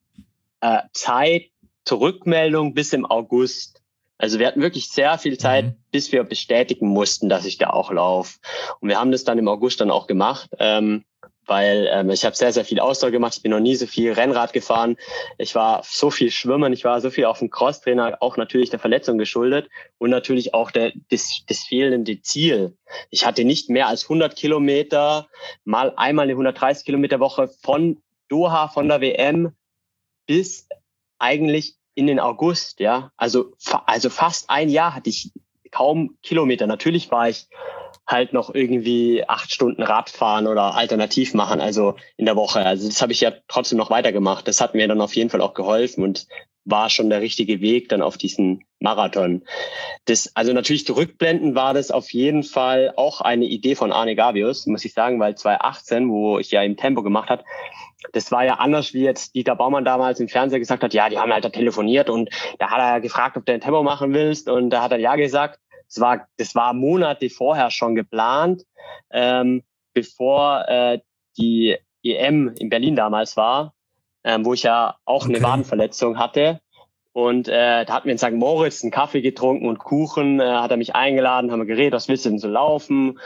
äh, Zeit zur Rückmeldung bis im August. Also wir hatten wirklich sehr viel Zeit, mhm. bis wir bestätigen mussten, dass ich da auch laufe. Und wir haben das dann im August dann auch gemacht, ähm, weil ähm, ich habe sehr, sehr viel Ausdauer gemacht. Ich bin noch nie so viel Rennrad gefahren. Ich war so viel schwimmen, ich war so viel auf dem Crosstrainer, auch natürlich der Verletzung geschuldet und natürlich auch der, des, des fehlende Ziel. Ich hatte nicht mehr als 100 Kilometer, mal einmal eine 130 Kilometer Woche von Doha, von der WM bis eigentlich in den August, ja. Also, also fast ein Jahr hatte ich kaum Kilometer. Natürlich war ich halt noch irgendwie acht Stunden Radfahren oder alternativ machen, also in der Woche. Also das habe ich ja trotzdem noch weitergemacht. Das hat mir dann auf jeden Fall auch geholfen und war schon der richtige Weg dann auf diesen Marathon. Das, also natürlich zurückblenden war das auf jeden Fall auch eine Idee von Arne Gavius, muss ich sagen, weil 2018, wo ich ja im Tempo gemacht hat, das war ja anders, wie jetzt Dieter Baumann damals im Fernseher gesagt hat, ja, die haben halt da telefoniert und da hat er gefragt, ob du ein Tempo machen willst und da hat er ja gesagt. Das war, das war Monate vorher schon geplant, ähm, bevor äh, die EM in Berlin damals war, ähm, wo ich ja auch okay. eine Wadenverletzung hatte. Und äh, da hatten wir in St. Moritz einen Kaffee getrunken und Kuchen, äh, hat er mich eingeladen, haben wir geredet, was willst du denn so laufen?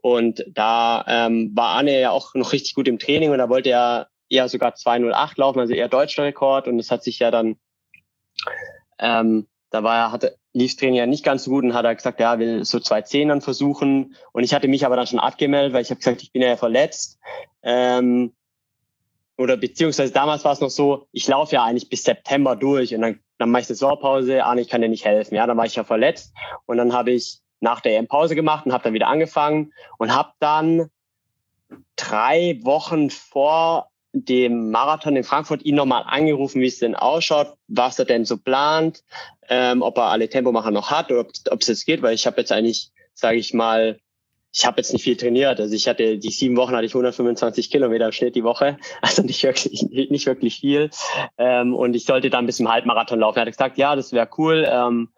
Und da ähm, war Anne ja auch noch richtig gut im Training und da wollte er eher sogar 208 laufen, also eher deutscher Rekord. Und das hat sich ja dann, ähm, da war er, hatte, lief Training ja nicht ganz so gut und hat er gesagt, ja, will so 210 dann versuchen. Und ich hatte mich aber dann schon abgemeldet, weil ich habe gesagt, ich bin ja verletzt. Ähm, oder beziehungsweise damals war es noch so, ich laufe ja eigentlich bis September durch und dann, dann mache ich Saisonpause, ah, ich kann dir nicht helfen. Ja, dann war ich ja verletzt und dann habe ich nach der EM Pause gemacht und habe dann wieder angefangen und habe dann drei Wochen vor dem Marathon in Frankfurt ihn nochmal angerufen, wie es denn ausschaut, was er denn so plant, ähm, ob er alle Tempomacher noch hat oder ob es jetzt geht, weil ich habe jetzt eigentlich, sage ich mal, ich habe jetzt nicht viel trainiert. Also ich hatte die sieben Wochen hatte ich 125 Kilometer im Schnitt die Woche, also nicht wirklich nicht wirklich viel. Ähm, und ich sollte dann bis zum Halbmarathon laufen. Er hat gesagt, ja, das wäre cool. Ähm,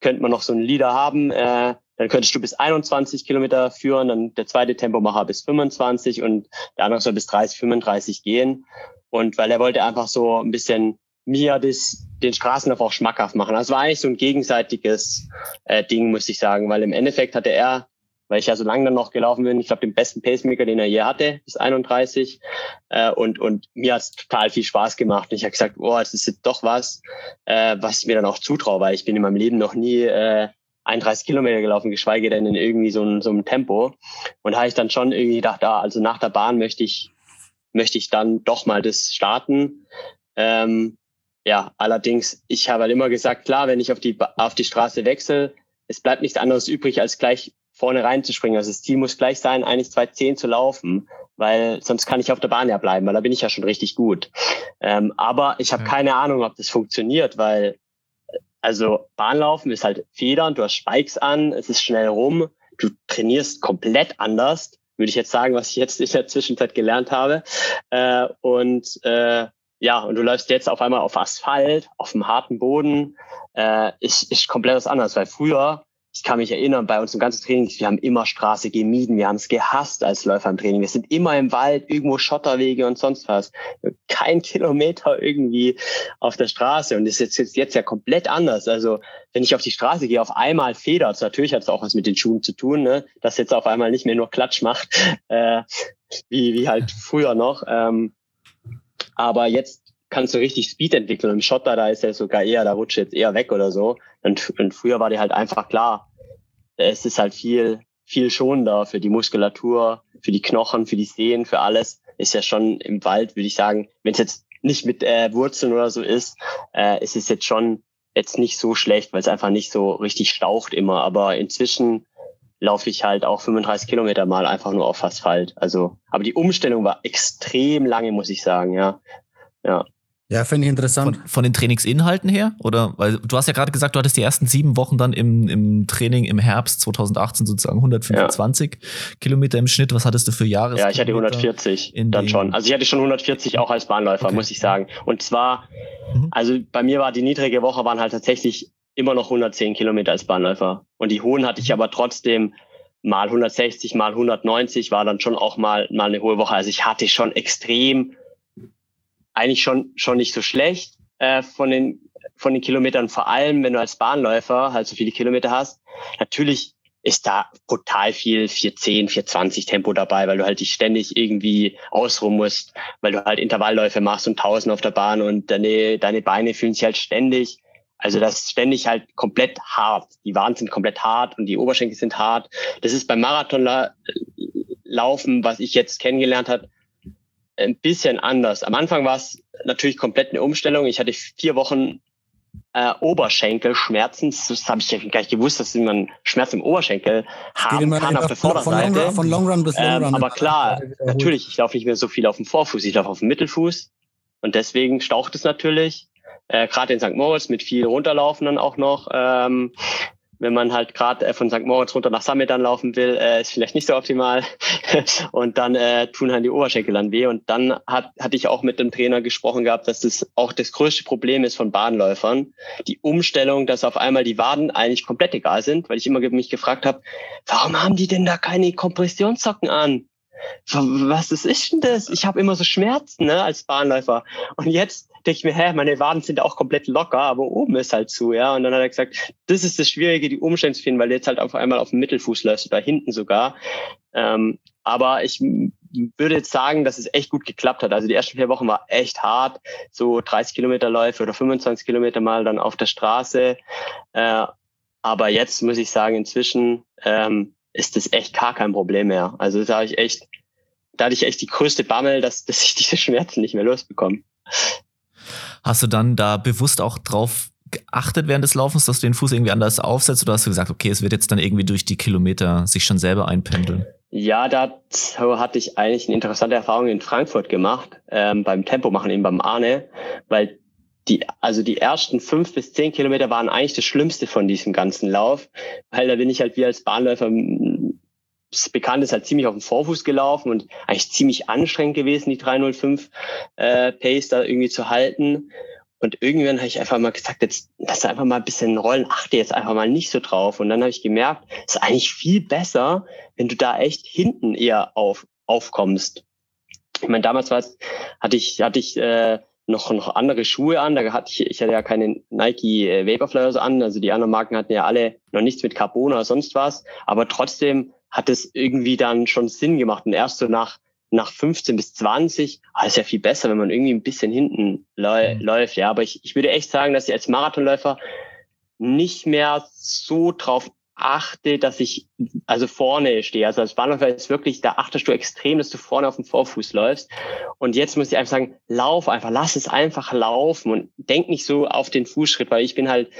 könnte man noch so einen Leader haben. Äh, dann könntest du bis 21 Kilometer führen, dann der zweite Tempomacher bis 25 und der andere soll bis 30, 35 gehen. Und weil er wollte einfach so ein bisschen mir das, den Straßenlauf auch schmackhaft machen. Das war eigentlich so ein gegenseitiges äh, Ding, muss ich sagen, weil im Endeffekt hatte er weil ich ja so lange dann noch gelaufen bin. Ich glaube, den besten Pacemaker, den er je hatte, bis 31. Äh, und, und mir hat es total viel Spaß gemacht. Und ich habe gesagt, oh, es ist jetzt doch was, äh, was ich mir dann auch zutraue, weil ich bin in meinem Leben noch nie äh, 31 Kilometer gelaufen, geschweige denn in irgendwie so, ein, so einem Tempo. Und da habe ich dann schon irgendwie gedacht, ah, also nach der Bahn möchte ich, möchte ich dann doch mal das starten. Ähm, ja, allerdings, ich habe halt immer gesagt, klar, wenn ich auf die, auf die Straße wechsle, es bleibt nichts anderes übrig, als gleich vorne reinzuspringen. Also das Ziel muss gleich sein, eigentlich 2.10 zu laufen, weil sonst kann ich auf der Bahn ja bleiben, weil da bin ich ja schon richtig gut. Ähm, aber ich habe ja. keine Ahnung, ob das funktioniert, weil also Bahnlaufen ist halt Federn, du hast Spikes an, es ist schnell rum, du trainierst komplett anders, würde ich jetzt sagen, was ich jetzt in der Zwischenzeit gelernt habe. Äh, und äh, ja, und du läufst jetzt auf einmal auf Asphalt, auf dem harten Boden, äh, ist, ist komplett was anderes, weil früher ich kann mich erinnern, bei uns im ganzen Training, wir haben immer Straße gemieden, wir haben es gehasst als Läufer im Training. Wir sind immer im Wald, irgendwo Schotterwege und sonst was. Kein Kilometer irgendwie auf der Straße. Und das ist jetzt, jetzt ja komplett anders. Also wenn ich auf die Straße gehe, auf einmal federt Natürlich hat es auch was mit den Schuhen zu tun, ne? dass jetzt auf einmal nicht mehr nur Klatsch macht, äh, wie, wie halt früher noch. Ähm, aber jetzt kannst du richtig Speed entwickeln. Im Schotter, da ist er sogar eher, da rutscht jetzt eher weg oder so. Und, und früher war die halt einfach klar. Es ist halt viel, viel schonender für die Muskulatur, für die Knochen, für die Sehnen, für alles. Ist ja schon im Wald, würde ich sagen, wenn es jetzt nicht mit äh, Wurzeln oder so ist, äh, ist es jetzt schon jetzt nicht so schlecht, weil es einfach nicht so richtig staucht immer. Aber inzwischen laufe ich halt auch 35 Kilometer mal einfach nur auf Asphalt. Also, aber die Umstellung war extrem lange, muss ich sagen, ja. Ja. Ja, finde ich interessant. Von, von, den Trainingsinhalten her? Oder weil du hast ja gerade gesagt, du hattest die ersten sieben Wochen dann im, im Training im Herbst 2018 sozusagen 125 ja. Kilometer im Schnitt. Was hattest du für Jahres? Ja, ich hatte 140 dann schon. Also ich hatte schon 140 auch als Bahnläufer, okay. muss ich sagen. Und zwar, mhm. also bei mir war die niedrige Woche waren halt tatsächlich immer noch 110 Kilometer als Bahnläufer. Und die hohen hatte ich aber trotzdem mal 160, mal 190 war dann schon auch mal, mal eine hohe Woche. Also ich hatte schon extrem eigentlich schon, schon nicht so schlecht äh, von, den, von den Kilometern, vor allem wenn du als Bahnläufer halt so viele Kilometer hast. Natürlich ist da brutal viel 410, 420 Tempo dabei, weil du halt dich ständig irgendwie ausruhen musst, weil du halt Intervallläufe machst und 1000 auf der Bahn und deine, deine Beine fühlen sich halt ständig, also das ist ständig halt komplett hart. Die Waren sind komplett hart und die Oberschenkel sind hart. Das ist beim Marathonlaufen, was ich jetzt kennengelernt habe, ein bisschen anders. Am Anfang war es natürlich komplett eine Umstellung. Ich hatte vier Wochen äh, Oberschenkelschmerzen. Das habe ich gar nicht gewusst, dass man Schmerz im Oberschenkel haben kann auf der Vorderseite. Von, von Long Run bis Long ähm, Run. Ähm, aber klar, natürlich, ich laufe nicht mehr so viel auf dem Vorfuß, ich laufe auf dem Mittelfuß. Und deswegen staucht es natürlich. Äh, Gerade in St. Moritz mit viel runterlaufen dann auch noch. Ähm, wenn man halt gerade äh, von St. Moritz runter nach Summit dann laufen will, äh, ist vielleicht nicht so optimal. und dann äh, tun halt die Oberschenkel dann weh. Und dann hat, hatte ich auch mit dem Trainer gesprochen gehabt, dass das auch das größte Problem ist von Bahnläufern. Die Umstellung, dass auf einmal die Waden eigentlich komplett egal sind, weil ich immer mich gefragt habe, warum haben die denn da keine Kompressionssocken an? Was ist denn das? Ich habe immer so Schmerzen ne, als Bahnläufer. Und jetzt denke ich mir, hä, meine Waden sind auch komplett locker, aber oben ist halt zu, ja. Und dann hat er gesagt, das ist das Schwierige, die Umstände zu finden, weil jetzt halt auf einmal auf dem Mittelfuß läufst oder hinten sogar. Ähm, aber ich würde jetzt sagen, dass es echt gut geklappt hat. Also die ersten vier Wochen war echt hart, so 30 Kilometer Läufe oder 25 Kilometer mal dann auf der Straße. Äh, aber jetzt muss ich sagen, inzwischen ähm, ist das echt gar kein Problem mehr. Also da habe ich echt, da hatte ich echt die größte Bammel, dass, dass ich diese Schmerzen nicht mehr losbekomme. Hast du dann da bewusst auch drauf geachtet während des Laufens, dass du den Fuß irgendwie anders aufsetzt oder hast du gesagt, okay, es wird jetzt dann irgendwie durch die Kilometer sich schon selber einpendeln? Ja, dazu hatte ich eigentlich eine interessante Erfahrung in Frankfurt gemacht, ähm, beim Tempomachen eben beim Arne, weil die, also die ersten fünf bis zehn Kilometer waren eigentlich das Schlimmste von diesem ganzen Lauf, weil da bin ich halt wie als Bahnläufer das Bekannte ist halt ziemlich auf dem Vorfuß gelaufen und eigentlich ziemlich anstrengend gewesen, die 305 äh, Pace da irgendwie zu halten. Und irgendwann habe ich einfach mal gesagt, jetzt lass einfach mal ein bisschen rollen, achte jetzt einfach mal nicht so drauf. Und dann habe ich gemerkt, es ist eigentlich viel besser, wenn du da echt hinten eher auf, aufkommst. Ich meine, damals war hatte ich, hatte ich äh, noch, noch andere Schuhe an. Da hatte ich, ich hatte ja keine Nike äh, Vaporfly so an. Also die anderen Marken hatten ja alle noch nichts mit Carbon oder sonst was. Aber trotzdem hat es irgendwie dann schon Sinn gemacht. Und erst so nach nach 15 bis 20, ah, ist ja viel besser, wenn man irgendwie ein bisschen hinten läu mhm. läuft. Ja, aber ich, ich würde echt sagen, dass ich als Marathonläufer nicht mehr so drauf achte, dass ich also vorne stehe. Also als Bahnläufer ist wirklich, da achtest du extrem, dass du vorne auf dem Vorfuß läufst. Und jetzt muss ich einfach sagen, lauf einfach, lass es einfach laufen und denk nicht so auf den Fußschritt, weil ich bin halt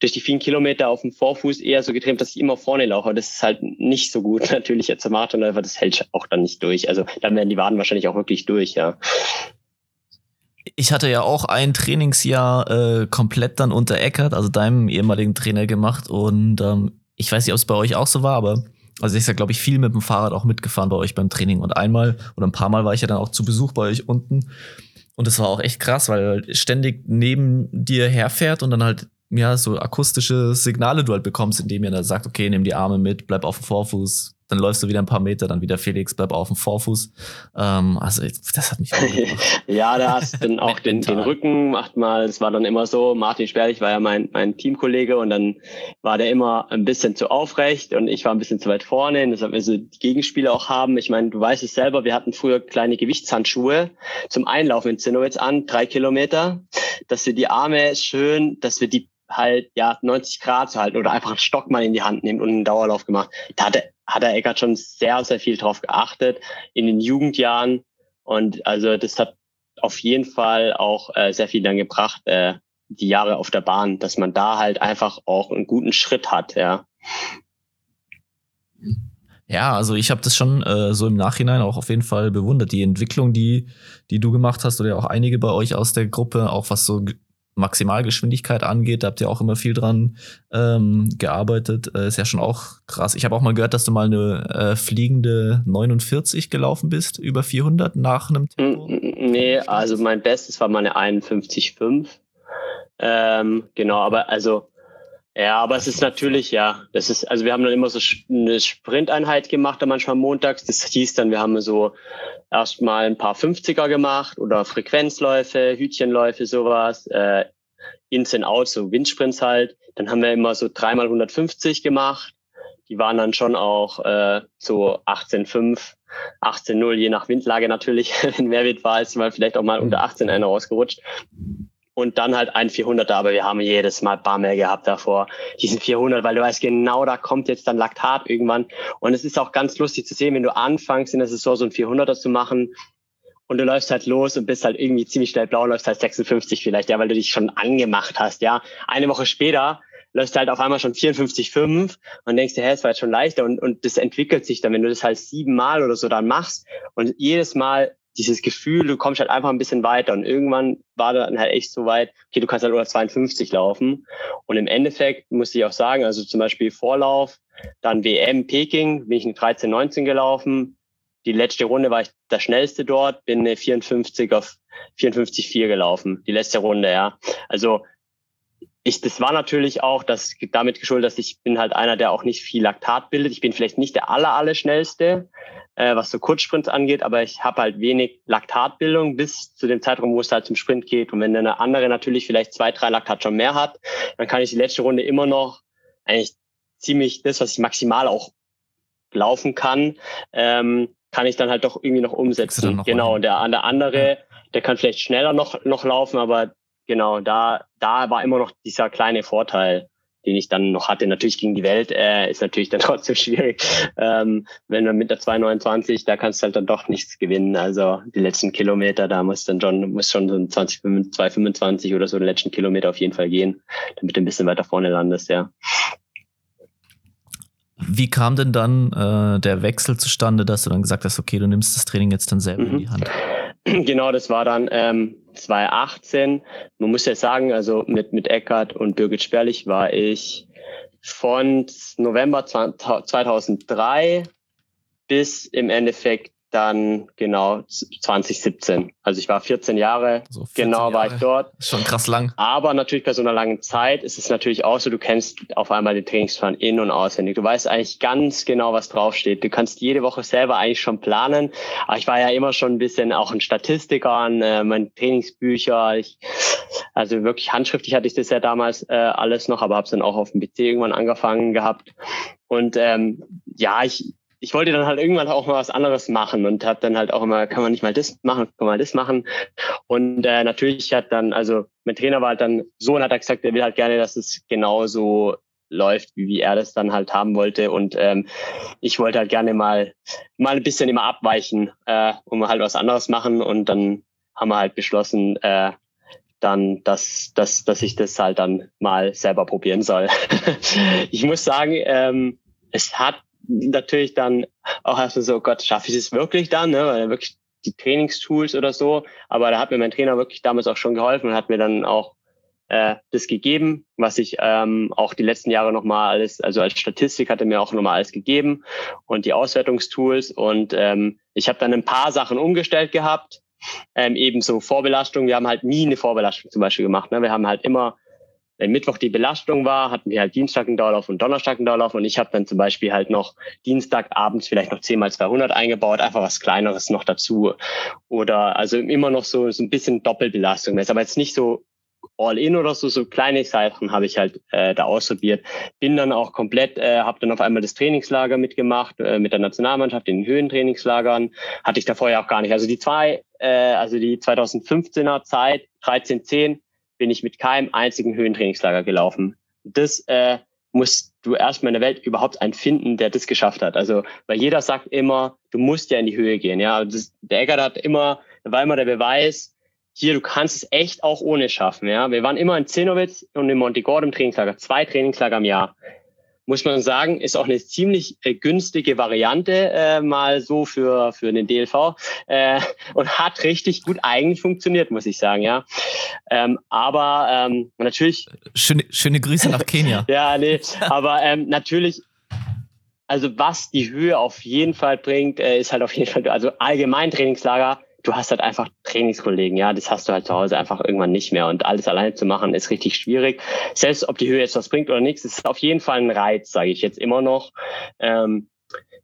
durch die vielen Kilometer auf dem Vorfuß eher so getrimmt, dass ich immer vorne laufe. Das ist halt nicht so gut. Natürlich jetzt Marathonläufer, das hält auch dann nicht durch. Also dann werden die Waden wahrscheinlich auch wirklich durch, ja. Ich hatte ja auch ein Trainingsjahr äh, komplett dann unter Eckert, also deinem ehemaligen Trainer gemacht und ähm, ich weiß nicht, ob es bei euch auch so war, aber also ich ja, glaube ich, viel mit dem Fahrrad auch mitgefahren bei euch beim Training und einmal oder ein paar Mal war ich ja dann auch zu Besuch bei euch unten. Und es war auch echt krass, weil er ständig neben dir herfährt und dann halt ja, so akustische Signale du halt bekommst, indem ihr da sagt, okay, nimm die Arme mit, bleib auf dem Vorfuß, dann läufst du wieder ein paar Meter, dann wieder Felix, bleib auf dem Vorfuß. Ähm, also das hat mich Ja, da hast du dann auch den, den Rücken, macht mal, es war dann immer so, Martin Sperlich war ja mein, mein Teamkollege und dann war der immer ein bisschen zu aufrecht und ich war ein bisschen zu weit vorne, deshalb wir so die Gegenspieler auch haben. Ich meine, du weißt es selber, wir hatten früher kleine Gewichtshandschuhe zum Einlaufen in Zinnowitz an, drei Kilometer, dass wir die Arme schön, dass wir die halt ja 90 Grad zu halten oder einfach einen Stock mal in die Hand nimmt und einen Dauerlauf gemacht. Da hat, hat der Eckert schon sehr, sehr viel drauf geachtet in den Jugendjahren. Und also das hat auf jeden Fall auch äh, sehr viel dann gebracht, äh, die Jahre auf der Bahn, dass man da halt einfach auch einen guten Schritt hat, ja. Ja, also ich habe das schon äh, so im Nachhinein auch auf jeden Fall bewundert, die Entwicklung, die, die du gemacht hast oder auch einige bei euch aus der Gruppe, auch was so Maximalgeschwindigkeit angeht, da habt ihr auch immer viel dran ähm, gearbeitet. Äh, ist ja schon auch krass. Ich habe auch mal gehört, dass du mal eine äh, fliegende 49 gelaufen bist, über 400 nach einem Tempo. Nee, also mein Bestes war meine 51,5. Ähm, genau, aber also ja, aber es ist natürlich, ja, das ist, also wir haben dann immer so eine Sprinteinheit gemacht, dann manchmal montags. Das hieß dann, wir haben so erstmal ein paar 50er gemacht oder Frequenzläufe, Hütchenläufe, sowas, äh, Ins and Outs, so Windsprints halt. Dann haben wir immer so dreimal 150 gemacht. Die waren dann schon auch äh, so 18,5, 18,0, je nach Windlage natürlich. Wenn mehr Wind war, ist mal vielleicht auch mal unter 18 einer rausgerutscht und dann halt ein 400er, aber wir haben jedes Mal Bammel gehabt davor, diesen 400, weil du weißt genau, da kommt jetzt dann Laktat irgendwann. Und es ist auch ganz lustig zu sehen, wenn du anfängst in der Saison so ein 400er zu machen. Und du läufst halt los und bist halt irgendwie ziemlich schnell blau, läufst halt 56 vielleicht, ja, weil du dich schon angemacht hast, ja. Eine Woche später läufst du halt auf einmal schon 54,5 und denkst dir, hä, es war jetzt schon leichter. Und, und das entwickelt sich dann, wenn du das halt siebenmal oder so dann machst und jedes Mal dieses Gefühl, du kommst halt einfach ein bisschen weiter und irgendwann war dann halt echt so weit, okay, du kannst halt unter 52 laufen und im Endeffekt muss ich auch sagen, also zum Beispiel Vorlauf, dann WM Peking, bin ich eine 13, 19 gelaufen, die letzte Runde war ich der schnellste dort, bin eine 54 auf 54,4 gelaufen, die letzte Runde, ja. Also ich, das war natürlich auch das damit geschuldet, dass ich bin halt einer, der auch nicht viel Laktat bildet. Ich bin vielleicht nicht der aller, aller schnellste, äh, was so Kurzsprints angeht, aber ich habe halt wenig Laktatbildung bis zu dem Zeitraum, wo es halt zum Sprint geht. Und wenn eine andere natürlich vielleicht zwei, drei Laktat schon mehr hat, dann kann ich die letzte Runde immer noch eigentlich ziemlich das, was ich maximal auch laufen kann, ähm, kann ich dann halt doch irgendwie noch umsetzen. Noch genau, der, der andere, der kann vielleicht schneller noch, noch laufen, aber genau, da, da war immer noch dieser kleine Vorteil den ich dann noch hatte. Natürlich gegen die Welt äh, ist natürlich dann trotzdem schwierig. Ähm, wenn man mit der 229, da kannst du halt dann doch nichts gewinnen. Also die letzten Kilometer, da muss dann schon, muss schon so ein 20, 225 oder so den letzten Kilometer auf jeden Fall gehen, damit du ein bisschen weiter vorne landest, ja. Wie kam denn dann äh, der Wechsel zustande, dass du dann gesagt hast, okay, du nimmst das Training jetzt dann selber mhm. in die Hand? Genau, das war dann ähm, 2018. Man muss ja sagen, also mit, mit Eckart und Birgit Sperlich war ich von November 2003 bis im Endeffekt dann genau 2017. Also ich war 14 Jahre, so 14 genau Jahre. war ich dort. Schon krass lang. Aber natürlich bei so einer langen Zeit ist es natürlich auch so, du kennst auf einmal den Trainingsplan in- und auswendig. Du weißt eigentlich ganz genau, was draufsteht. Du kannst jede Woche selber eigentlich schon planen. Aber ich war ja immer schon ein bisschen auch ein Statistiker an äh, meinen Trainingsbücher. Ich, also wirklich handschriftlich hatte ich das ja damals äh, alles noch, aber habe es dann auch auf dem PC irgendwann angefangen gehabt. Und ähm, ja, ich, ich wollte dann halt irgendwann auch mal was anderes machen und habe dann halt auch immer, kann man nicht mal das machen, kann man das machen. Und äh, natürlich hat dann, also mein Trainer war halt dann so und hat er gesagt, er will halt gerne, dass es genauso läuft, wie, er das dann halt haben wollte. Und ähm, ich wollte halt gerne mal mal ein bisschen immer abweichen äh, und halt was anderes machen. Und dann haben wir halt beschlossen, äh, dann, dass, dass, dass ich das halt dann mal selber probieren soll. ich muss sagen, ähm, es hat natürlich dann auch erstmal so, Gott, schaffe ich es wirklich dann, ne? weil wirklich die Trainingstools oder so. Aber da hat mir mein Trainer wirklich damals auch schon geholfen und hat mir dann auch äh, das gegeben, was ich ähm, auch die letzten Jahre nochmal alles, also als Statistik hat er mir auch nochmal alles gegeben und die Auswertungstools. Und ähm, ich habe dann ein paar Sachen umgestellt gehabt. Ähm, ebenso Vorbelastung. Wir haben halt nie eine Vorbelastung zum Beispiel gemacht. Ne? Wir haben halt immer wenn Mittwoch die Belastung war, hatten wir halt Dienstag einen Dauerlauf und Donnerstag einen Dauerlauf und ich habe dann zum Beispiel halt noch Dienstag abends vielleicht noch 10 mal 200 eingebaut, einfach was Kleineres noch dazu. Oder also immer noch so, so ein bisschen Doppelbelastung. Das ist aber jetzt nicht so all in oder so, so kleine Sachen habe ich halt äh, da ausprobiert. Bin dann auch komplett, äh, habe dann auf einmal das Trainingslager mitgemacht äh, mit der Nationalmannschaft in den Höhentrainingslagern. Hatte ich da vorher auch gar nicht. Also die zwei, äh, also die 2015er Zeit, 13, 10, bin ich mit keinem einzigen Höhentrainingslager gelaufen. Das äh, musst du erstmal in der Welt überhaupt einen finden, der das geschafft hat. Also, weil jeder sagt immer, du musst ja in die Höhe gehen. Ja, das, der Eckert hat immer, war immer der Beweis, hier, du kannst es echt auch ohne schaffen. Ja, wir waren immer in Zinowitz und in Montegordo im Trainingslager, zwei Trainingslager im Jahr muss man sagen, ist auch eine ziemlich äh, günstige Variante äh, mal so für, für den DLV äh, und hat richtig gut eigentlich funktioniert, muss ich sagen, ja. Ähm, aber ähm, natürlich. Schöne, schöne Grüße nach Kenia. ja, nee, aber ähm, natürlich also was die Höhe auf jeden Fall bringt, äh, ist halt auf jeden Fall, also allgemein Trainingslager du hast halt einfach Trainingskollegen, ja, das hast du halt zu Hause einfach irgendwann nicht mehr und alles alleine zu machen ist richtig schwierig. Selbst ob die Höhe jetzt was bringt oder nichts, ist auf jeden Fall ein Reiz, sage ich jetzt immer noch. Ähm,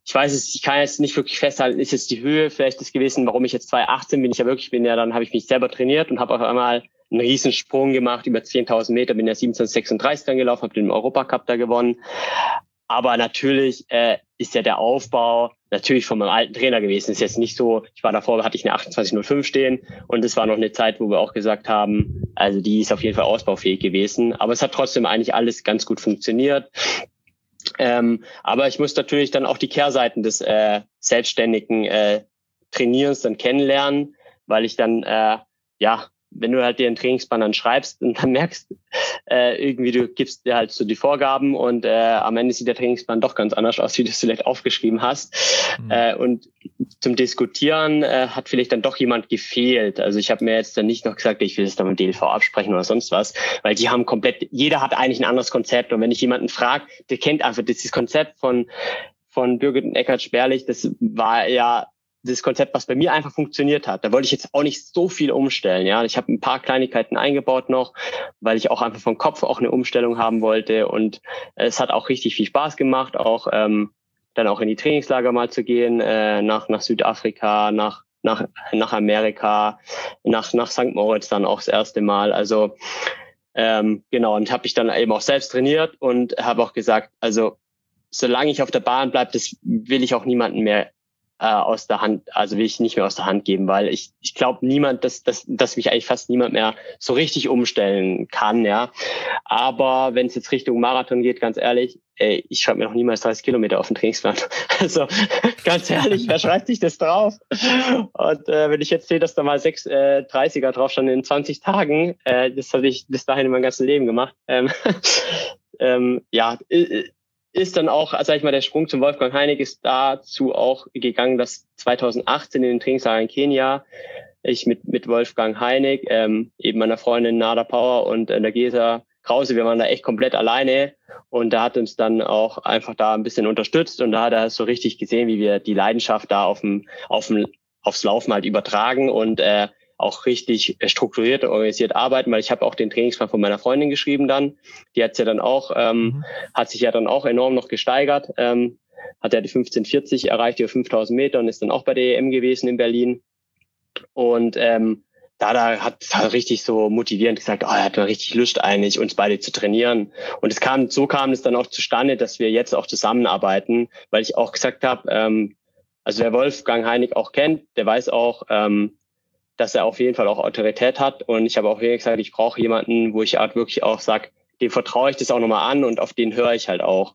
ich weiß es, ich kann jetzt nicht wirklich festhalten, ist jetzt die Höhe vielleicht das gewesen, warum ich jetzt 2018 bin. Ich ja wirklich bin ja, dann habe ich mich selber trainiert und habe auf einmal einen Riesensprung gemacht über 10.000 Meter, bin ja 1736 dann gelaufen, habe den Europacup da gewonnen. Aber natürlich äh, ist ja der Aufbau natürlich von meinem alten Trainer gewesen. Ist jetzt nicht so, ich war davor, hatte ich eine 2805 stehen und es war noch eine Zeit, wo wir auch gesagt haben, also die ist auf jeden Fall ausbaufähig gewesen. Aber es hat trotzdem eigentlich alles ganz gut funktioniert. Ähm, aber ich muss natürlich dann auch die Kehrseiten des äh, selbstständigen äh, Trainierens dann kennenlernen, weil ich dann äh, ja wenn du halt dir einen Trainingsplan dann schreibst und dann merkst, äh, irgendwie du gibst dir halt so die Vorgaben und äh, am Ende sieht der Trainingsplan doch ganz anders aus, wie du es vielleicht aufgeschrieben hast. Mhm. Äh, und zum Diskutieren äh, hat vielleicht dann doch jemand gefehlt. Also ich habe mir jetzt dann nicht noch gesagt, ich will es dann mit DLV absprechen oder sonst was, weil die haben komplett, jeder hat eigentlich ein anderes Konzept. Und wenn ich jemanden frage, der kennt einfach dieses Konzept von von Birgit und Eckhard Sperlich, das war ja das Konzept, was bei mir einfach funktioniert hat. Da wollte ich jetzt auch nicht so viel umstellen. Ja, ich habe ein paar Kleinigkeiten eingebaut noch, weil ich auch einfach vom Kopf auch eine Umstellung haben wollte. Und es hat auch richtig viel Spaß gemacht, auch ähm, dann auch in die Trainingslager mal zu gehen, äh, nach nach Südafrika, nach nach nach Amerika, nach nach St. Moritz dann auch das erste Mal. Also ähm, genau und habe ich dann eben auch selbst trainiert und habe auch gesagt, also solange ich auf der Bahn bleibe, das will ich auch niemanden mehr äh, aus der Hand, also will ich nicht mehr aus der Hand geben, weil ich, ich glaube niemand, dass, dass, dass mich eigentlich fast niemand mehr so richtig umstellen kann, ja. Aber wenn es jetzt Richtung Marathon geht, ganz ehrlich, ey, ich schreibe mir noch niemals 30 Kilometer auf den Trainingsplan. Also ganz ehrlich, wer schreibt sich das drauf? Und äh, wenn ich jetzt sehe, dass da mal sechs äh, 30er drauf stand in 20 Tagen, äh, das habe ich bis dahin in meinem ganzen Leben gemacht. Ähm, ähm, ja, ist dann auch, sag ich mal, der Sprung zum Wolfgang Heinig ist dazu auch gegangen, dass 2018 in den Trainingslager in Kenia ich mit, mit Wolfgang Heinig, ähm, eben meiner Freundin Nada Power und äh, der Gesa Krause, wir waren da echt komplett alleine. Und da hat uns dann auch einfach da ein bisschen unterstützt und da hat er so richtig gesehen, wie wir die Leidenschaft da auf dem, auf dem, aufs Laufen halt übertragen. Und äh, auch richtig strukturiert und organisiert arbeiten, weil ich habe auch den Trainingsplan von meiner Freundin geschrieben dann. Die hat ja dann auch, ähm, mhm. hat sich ja dann auch enorm noch gesteigert, ähm, hat ja die 1540 erreicht über 5000 Meter und ist dann auch bei der EM gewesen in Berlin. Und ähm, da, da hat er richtig so motivierend gesagt, oh, er hat richtig Lust eigentlich, uns beide zu trainieren. Und es kam, so kam es dann auch zustande, dass wir jetzt auch zusammenarbeiten, weil ich auch gesagt habe, ähm, also wer Wolfgang Heinig auch kennt, der weiß auch, ähm, dass er auf jeden Fall auch Autorität hat. Und ich habe auch gesagt, ich brauche jemanden, wo ich halt wirklich auch sage, dem vertraue ich das auch nochmal an und auf den höre ich halt auch.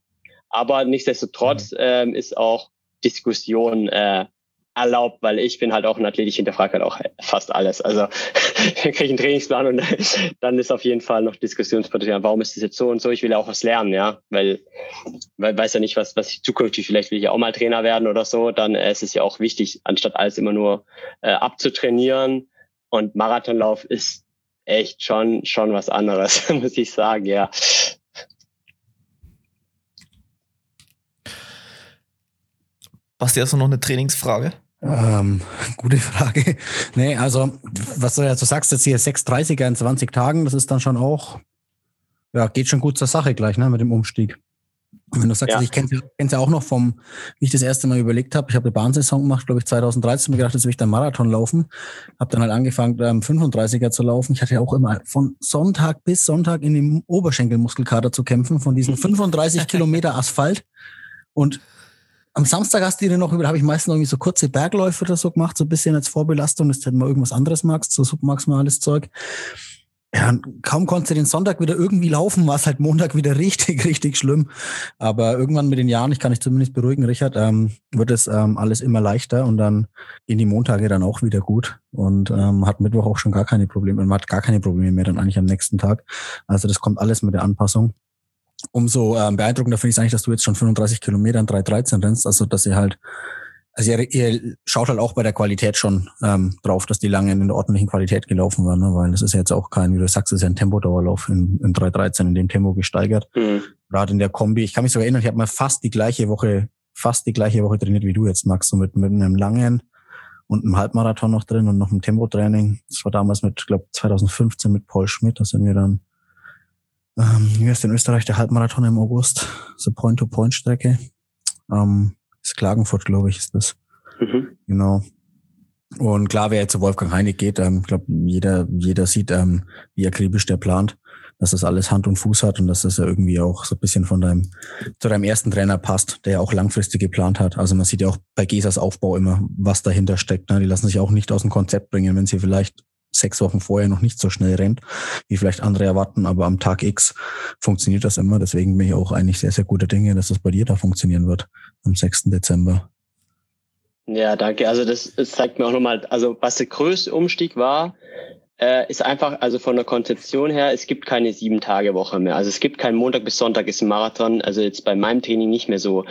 Aber nichtsdestotrotz mhm. ähm, ist auch Diskussion äh, erlaubt, weil ich bin halt auch ein Athlet, ich hinterfrage halt auch fast alles. Also kriege ich einen Trainingsplan und dann ist auf jeden Fall noch Diskussionspotenzial. Warum ist das jetzt so und so? Ich will ja auch was lernen, ja, weil weil weiß ja nicht, was was ich zukünftig vielleicht will ich auch mal Trainer werden oder so. Dann äh, ist es ja auch wichtig, anstatt alles immer nur äh, abzutrainieren. Und Marathonlauf ist echt schon schon was anderes, muss ich sagen, ja. Basti, hast du noch eine Trainingsfrage? Ähm, gute Frage. Nee, also, was du ja so sagst, jetzt hier 6,30er in 20 Tagen, das ist dann schon auch, ja, geht schon gut zur Sache gleich, ne, mit dem Umstieg. Und wenn du sagst, ja. also ich kenne es ja auch noch vom, wie ich das erste Mal überlegt habe, ich habe eine Bahnsaison gemacht, glaube ich 2013, mir gedacht, jetzt will ich dann Marathon laufen, habe dann halt angefangen, ähm, 35er zu laufen. Ich hatte ja auch immer von Sonntag bis Sonntag in dem Oberschenkelmuskelkater zu kämpfen, von diesen 35 Kilometer Asphalt. Und am Samstag hast du dir noch, über, habe ich meistens irgendwie so kurze Bergläufe oder so gemacht, so ein bisschen als Vorbelastung, dass du halt mal irgendwas anderes magst, so submaximales Zeug. Ja, kaum konntest du den Sonntag wieder irgendwie laufen, war es halt Montag wieder richtig, richtig schlimm. Aber irgendwann mit den Jahren, ich kann dich zumindest beruhigen, Richard, ähm, wird es ähm, alles immer leichter und dann gehen die Montage dann auch wieder gut und ähm, hat Mittwoch auch schon gar keine Probleme, man hat gar keine Probleme mehr dann eigentlich am nächsten Tag. Also das kommt alles mit der Anpassung umso ähm, beeindruckender finde ich es eigentlich, dass du jetzt schon 35 Kilometer in 3,13 rennst. Also, dass ihr halt, also ihr, ihr schaut halt auch bei der Qualität schon ähm, drauf, dass die lange in der ordentlichen Qualität gelaufen waren, ne? weil das ist ja jetzt auch kein, wie du sagst, das ist ja ein Tempodauerlauf in, in 3,13 in dem Tempo gesteigert. Mhm. Gerade in der Kombi. Ich kann mich sogar erinnern, ich habe mal fast die gleiche Woche, fast die gleiche Woche trainiert wie du jetzt, Max, so mit, mit einem langen und einem Halbmarathon noch drin und noch einem Tempotraining. Das war damals mit, glaube 2015 mit Paul Schmidt, da sind wir dann ähm, hier ist in Österreich der Halbmarathon im August, so Point-to-Point-Strecke. Ähm, ist Klagenfurt, glaube ich, ist das. Mhm. Genau. Und klar, wer jetzt zu Wolfgang Heinig geht, ähm, ich glaube, jeder, jeder sieht, ähm, wie akribisch der plant, dass das alles Hand und Fuß hat und dass das ja irgendwie auch so ein bisschen von deinem, zu deinem ersten Trainer passt, der ja auch langfristig geplant hat. Also man sieht ja auch bei Gesas Aufbau immer, was dahinter steckt. Ne? Die lassen sich auch nicht aus dem Konzept bringen, wenn sie vielleicht sechs Wochen vorher noch nicht so schnell rennt, wie vielleicht andere erwarten, aber am Tag X funktioniert das immer. Deswegen bin ich auch eigentlich sehr, sehr gute Dinge, dass das bei dir da funktionieren wird am 6. Dezember. Ja, danke. Also das, das zeigt mir auch nochmal, also was der größte Umstieg war, äh, ist einfach, also von der Konzeption her, es gibt keine sieben Tage Woche mehr. Also es gibt keinen Montag bis Sonntag ist ein Marathon. Also jetzt bei meinem Training nicht mehr so.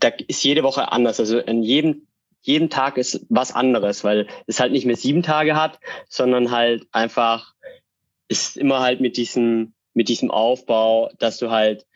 Da ist jede Woche anders. Also in jedem jeden Tag ist was anderes, weil es halt nicht mehr sieben Tage hat, sondern halt einfach ist immer halt mit diesem mit diesem Aufbau, dass du halt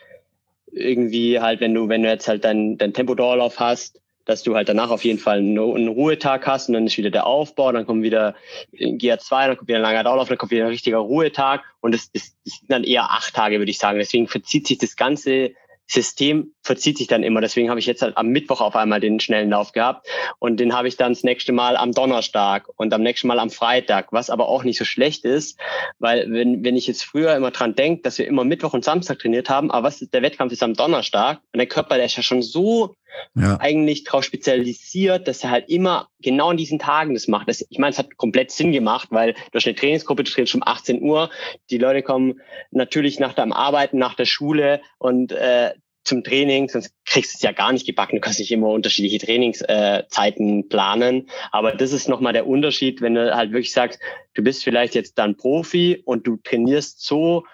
irgendwie halt, wenn du wenn du jetzt halt dein dein Tempodauerlauf hast, dass du halt danach auf jeden Fall einen, einen, Ruhetag hast und dann ist wieder der Aufbau, dann kommt wieder GR2, dann kommt wieder ein langer Dauerlauf, dann kommt wieder ein richtiger Ruhetag und das, das, das sind dann eher acht Tage, würde ich sagen. Deswegen verzieht sich das ganze System verzieht sich dann immer. Deswegen habe ich jetzt halt am Mittwoch auf einmal den schnellen Lauf gehabt und den habe ich dann das nächste Mal am Donnerstag und am nächsten Mal am Freitag, was aber auch nicht so schlecht ist, weil wenn, wenn ich jetzt früher immer dran denke, dass wir immer Mittwoch und Samstag trainiert haben, aber was ist, der Wettkampf ist am Donnerstag und der Körper, der ist ja schon so ja. eigentlich darauf spezialisiert, dass er halt immer genau an diesen Tagen das macht. Das, ich meine, es hat komplett Sinn gemacht, weil durch eine Trainingsgruppe, du trainierst um 18 Uhr, die Leute kommen natürlich nach dem Arbeiten, nach der Schule und äh, zum Training, sonst kriegst du es ja gar nicht gebacken. Du kannst nicht immer unterschiedliche Trainingszeiten äh, planen. Aber das ist nochmal der Unterschied, wenn du halt wirklich sagst, du bist vielleicht jetzt dann Profi und du trainierst so,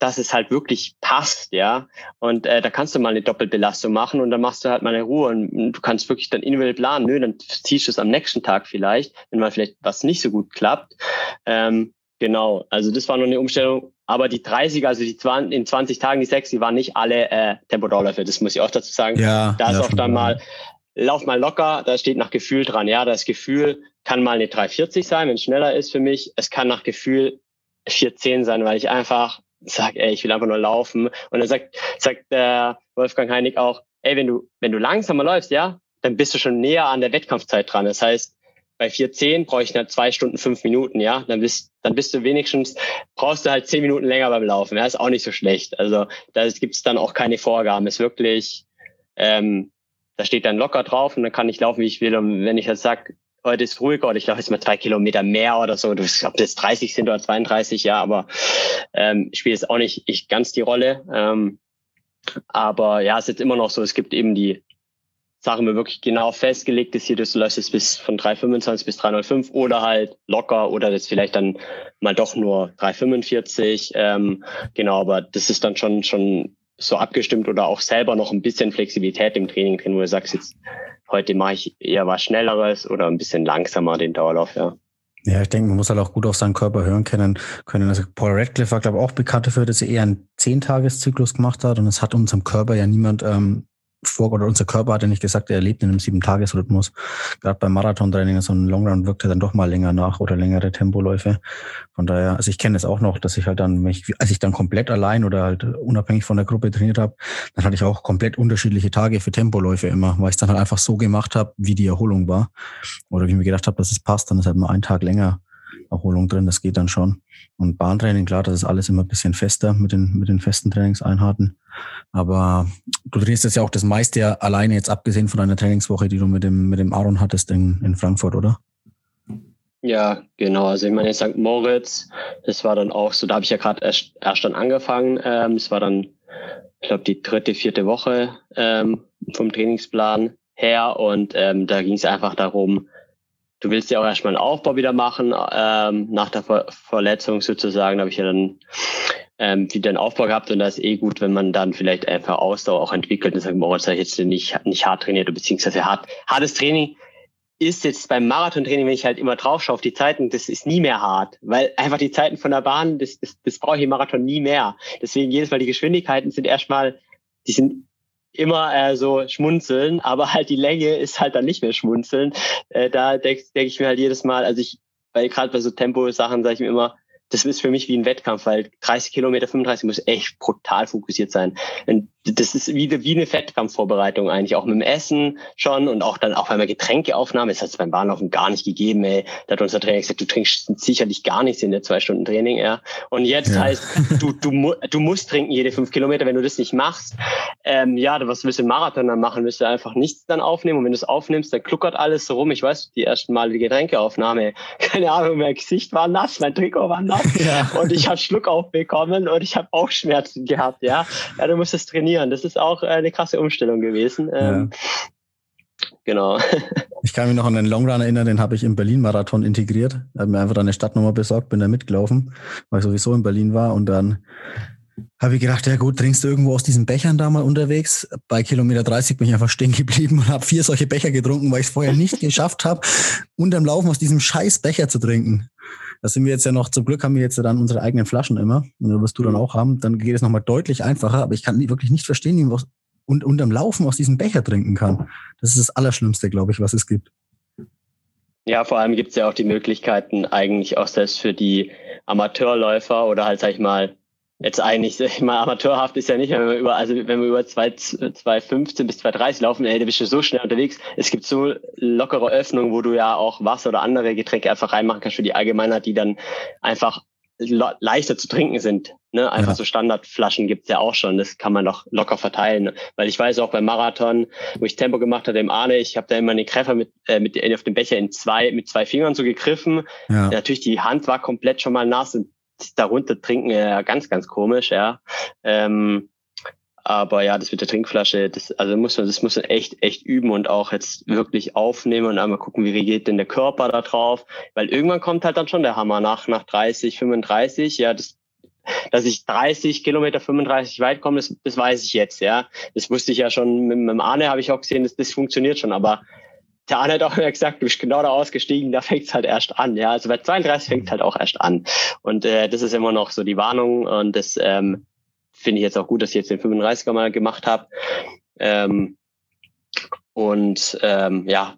dass es halt wirklich passt, ja. Und äh, da kannst du mal eine Doppelbelastung machen und dann machst du halt mal eine Ruhe und du kannst wirklich dann individuell planen. Nö, dann ziehst du es am nächsten Tag vielleicht, wenn mal vielleicht was nicht so gut klappt. Ähm, genau, also das war noch eine Umstellung. Aber die 30, also die 20, in 20 Tagen die 6, die waren nicht alle äh, Tempodauerläufe. Das muss ich auch dazu sagen. Ja, da ist auch dann mal, lauf mal locker, da steht nach Gefühl dran. Ja, das Gefühl kann mal eine 340 sein, wenn es schneller ist für mich. Es kann nach Gefühl 410 sein, weil ich einfach sag, ey, ich will einfach nur laufen. Und dann sagt, sagt der Wolfgang Heinig auch, ey, wenn du, wenn du langsamer läufst, ja, dann bist du schon näher an der Wettkampfzeit dran. Das heißt, bei 4.10 brauche ich halt zwei Stunden, fünf Minuten, ja. Dann bist, dann bist du wenigstens, brauchst du halt zehn Minuten länger beim Laufen. Ja, ist auch nicht so schlecht. Also da gibt es dann auch keine Vorgaben. Ist wirklich, ähm, da steht dann locker drauf und dann kann ich laufen, wie ich will. Und wenn ich jetzt sag, heute ist ruhiger oder ich laufe jetzt mal zwei Kilometer mehr oder so. Du ob das 30 sind oder 32, ja, aber ähm, spielt jetzt auch nicht ich ganz die Rolle. Ähm, aber ja, es ist jetzt immer noch so, es gibt eben die Sachen, mir wirklich genau festgelegt ist hier, du läufst jetzt bis von 3,25 bis 3,05 oder halt locker oder das vielleicht dann mal doch nur 3,45. Ähm, genau, aber das ist dann schon, schon so abgestimmt oder auch selber noch ein bisschen Flexibilität im Training drin, wo du sagst, jetzt heute mache ich eher was Schnelleres oder ein bisschen langsamer den Dauerlauf, ja. Ja, ich denke, man muss halt auch gut auf seinen Körper hören können. können. Also Paul Radcliffe war, glaube ich, auch bekannt dafür, dass er eher einen Zehntageszyklus gemacht hat und es hat unserem Körper ja niemand ähm, vor, oder unser Körper hat ja nicht gesagt, er lebt in einem Sieben-Tages-Rhythmus. Gerade beim Marathontraining, so ein Longrun wirkt er dann doch mal länger nach oder längere Tempoläufe. Von daher, also ich kenne es auch noch, dass ich halt dann mich, als ich dann komplett allein oder halt unabhängig von der Gruppe trainiert habe, dann hatte ich auch komplett unterschiedliche Tage für Tempoläufe immer, weil ich es dann halt einfach so gemacht habe, wie die Erholung war. Oder wie ich mir gedacht habe, dass es passt, dann ist halt mal ein Tag länger Erholung drin, das geht dann schon. Und Bahntraining, klar, das ist alles immer ein bisschen fester mit den, mit den festen Trainingseinheiten. Aber du trainierst jetzt ja auch das meiste ja alleine, jetzt abgesehen von deiner Trainingswoche, die du mit dem, mit dem Aaron hattest in, in Frankfurt, oder? Ja, genau. Also ich meine, in St. Moritz, das war dann auch so, da habe ich ja gerade erst, erst dann angefangen. Ähm, es war dann, ich glaube, die dritte, vierte Woche ähm, vom Trainingsplan her und ähm, da ging es einfach darum, du willst ja auch erstmal einen Aufbau wieder machen, ähm, nach der Ver Verletzung sozusagen, da habe ich ja dann ähm, wieder einen Aufbau gehabt und da ist eh gut, wenn man dann vielleicht einfach Ausdauer auch entwickelt und sagt, boah, jetzt habe ich jetzt nicht, nicht hart trainiert, beziehungsweise hart, hartes Training ist jetzt beim Marathontraining, wenn ich halt immer drauf schaue auf die Zeiten, das ist nie mehr hart, weil einfach die Zeiten von der Bahn, das, das, das brauche ich im Marathon nie mehr. Deswegen jedes Mal die Geschwindigkeiten sind erstmal, die sind immer äh, so schmunzeln, aber halt die Länge ist halt dann nicht mehr schmunzeln. Äh, da denke denk ich mir halt jedes Mal, also ich, weil gerade bei so Tempo-Sachen sage ich mir immer, das ist für mich wie ein Wettkampf, weil 30 Kilometer, 35 muss echt brutal fokussiert sein. Und das ist wie, wie eine Wettkampfvorbereitung eigentlich, auch mit dem Essen schon und auch dann auch einer Getränkeaufnahme. Das hat es beim Bahnlaufen gar nicht gegeben, ey. Da hat unser Trainer gesagt, du trinkst sicherlich gar nichts in der zwei Stunden Training, ja. Und jetzt ja. heißt, du, du, du musst trinken jede fünf Kilometer, wenn du das nicht machst. Ähm, ja, was willst du im Marathon dann machen? Willst du einfach nichts dann aufnehmen? Und wenn du es aufnimmst, dann kluckert alles so rum. Ich weiß, die ersten Mal die Getränkeaufnahme, keine Ahnung, mein Gesicht war nass, mein Trikot war nass ja. und ich habe Schluck aufbekommen und ich habe auch Schmerzen gehabt, ja. Ja, du musst es trainieren. Das ist auch äh, eine krasse Umstellung gewesen. Ähm, ja. Genau. Ich kann mich noch an den Longrun erinnern, den habe ich im Berlin-Marathon integriert. Ich habe mir einfach eine Stadtnummer besorgt, bin da mitgelaufen, weil ich sowieso in Berlin war und dann habe ich gedacht, ja gut, trinkst du irgendwo aus diesen Bechern da mal unterwegs? Bei Kilometer 30 bin ich einfach stehen geblieben und habe vier solche Becher getrunken, weil ich es vorher nicht geschafft habe, unterm Laufen aus diesem scheiß Becher zu trinken. Da sind wir jetzt ja noch, zum Glück haben wir jetzt dann unsere eigenen Flaschen immer. Und das wirst du dann auch haben. Dann geht es nochmal deutlich einfacher. Aber ich kann wirklich nicht verstehen, wie man und unterm Laufen aus diesem Becher trinken kann. Das ist das Allerschlimmste, glaube ich, was es gibt. Ja, vor allem gibt es ja auch die Möglichkeiten eigentlich auch selbst für die Amateurläufer oder halt, sag ich mal, jetzt eigentlich, ich meine, amateurhaft ist ja nicht, wenn wir über, also wenn wir über 2,15 bis 2,30 laufen, ey, da bist du so schnell unterwegs. Es gibt so lockere Öffnungen, wo du ja auch Wasser oder andere Getränke einfach reinmachen kannst für die Allgemeinheit, die dann einfach leichter zu trinken sind. Ne? Einfach ja. so Standardflaschen gibt's ja auch schon. Das kann man doch locker verteilen. Weil ich weiß auch beim Marathon, wo ich Tempo gemacht hatte im Arne, ich habe da immer den Kräfer mit, äh, mit auf dem Becher in zwei, mit zwei Fingern so gegriffen. Ja. Natürlich, die Hand war komplett schon mal nass und darunter trinken ja ganz, ganz komisch, ja. Ähm, aber ja, das mit der Trinkflasche, das, also muss man, das muss man echt, echt üben und auch jetzt wirklich aufnehmen und einmal gucken, wie reagiert denn der Körper da drauf. Weil irgendwann kommt halt dann schon der Hammer nach, nach 30, 35, ja, das dass ich 30 Kilometer, 35 weit komme, das, das weiß ich jetzt, ja. Das wusste ich ja schon mit, mit dem Arne, habe ich auch gesehen, das, das funktioniert schon, aber der Arne hat auch immer gesagt, du bist genau da ausgestiegen, da fängt es halt erst an. Ja, also bei 32 fängt es halt auch erst an. Und äh, das ist immer noch so die Warnung und das ähm, finde ich jetzt auch gut, dass ich jetzt den 35er mal gemacht habe. Ähm, und ähm, ja,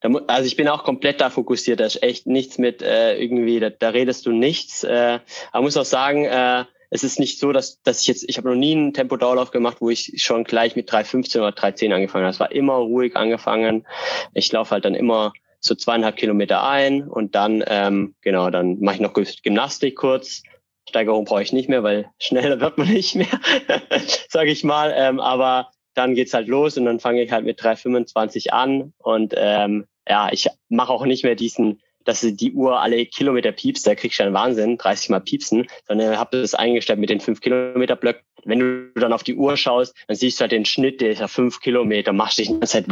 da, also ich bin auch komplett da fokussiert. Da ist echt nichts mit äh, irgendwie, da, da redest du nichts. Äh, aber muss auch sagen, äh, es ist nicht so, dass, dass ich jetzt, ich habe noch nie einen Tempo-Dauerlauf gemacht, wo ich schon gleich mit 3,15 oder 3,10 angefangen habe. Es war immer ruhig angefangen. Ich laufe halt dann immer so zweieinhalb Kilometer ein und dann, ähm, genau, dann mache ich noch Gymnastik kurz. Steigerung brauche ich nicht mehr, weil schneller wird man nicht mehr, sage ich mal. Ähm, aber dann geht's halt los und dann fange ich halt mit 3,25 an und ähm, ja, ich mache auch nicht mehr diesen, dass die Uhr alle Kilometer piepst, da kriegst du einen Wahnsinn, 30 mal piepsen, sondern habe das eingestellt mit den 5 Kilometer Blöcken. Wenn du dann auf die Uhr schaust, dann siehst du halt den Schnitt, der ist ja 5 Kilometer, machst dich die ganze Zeit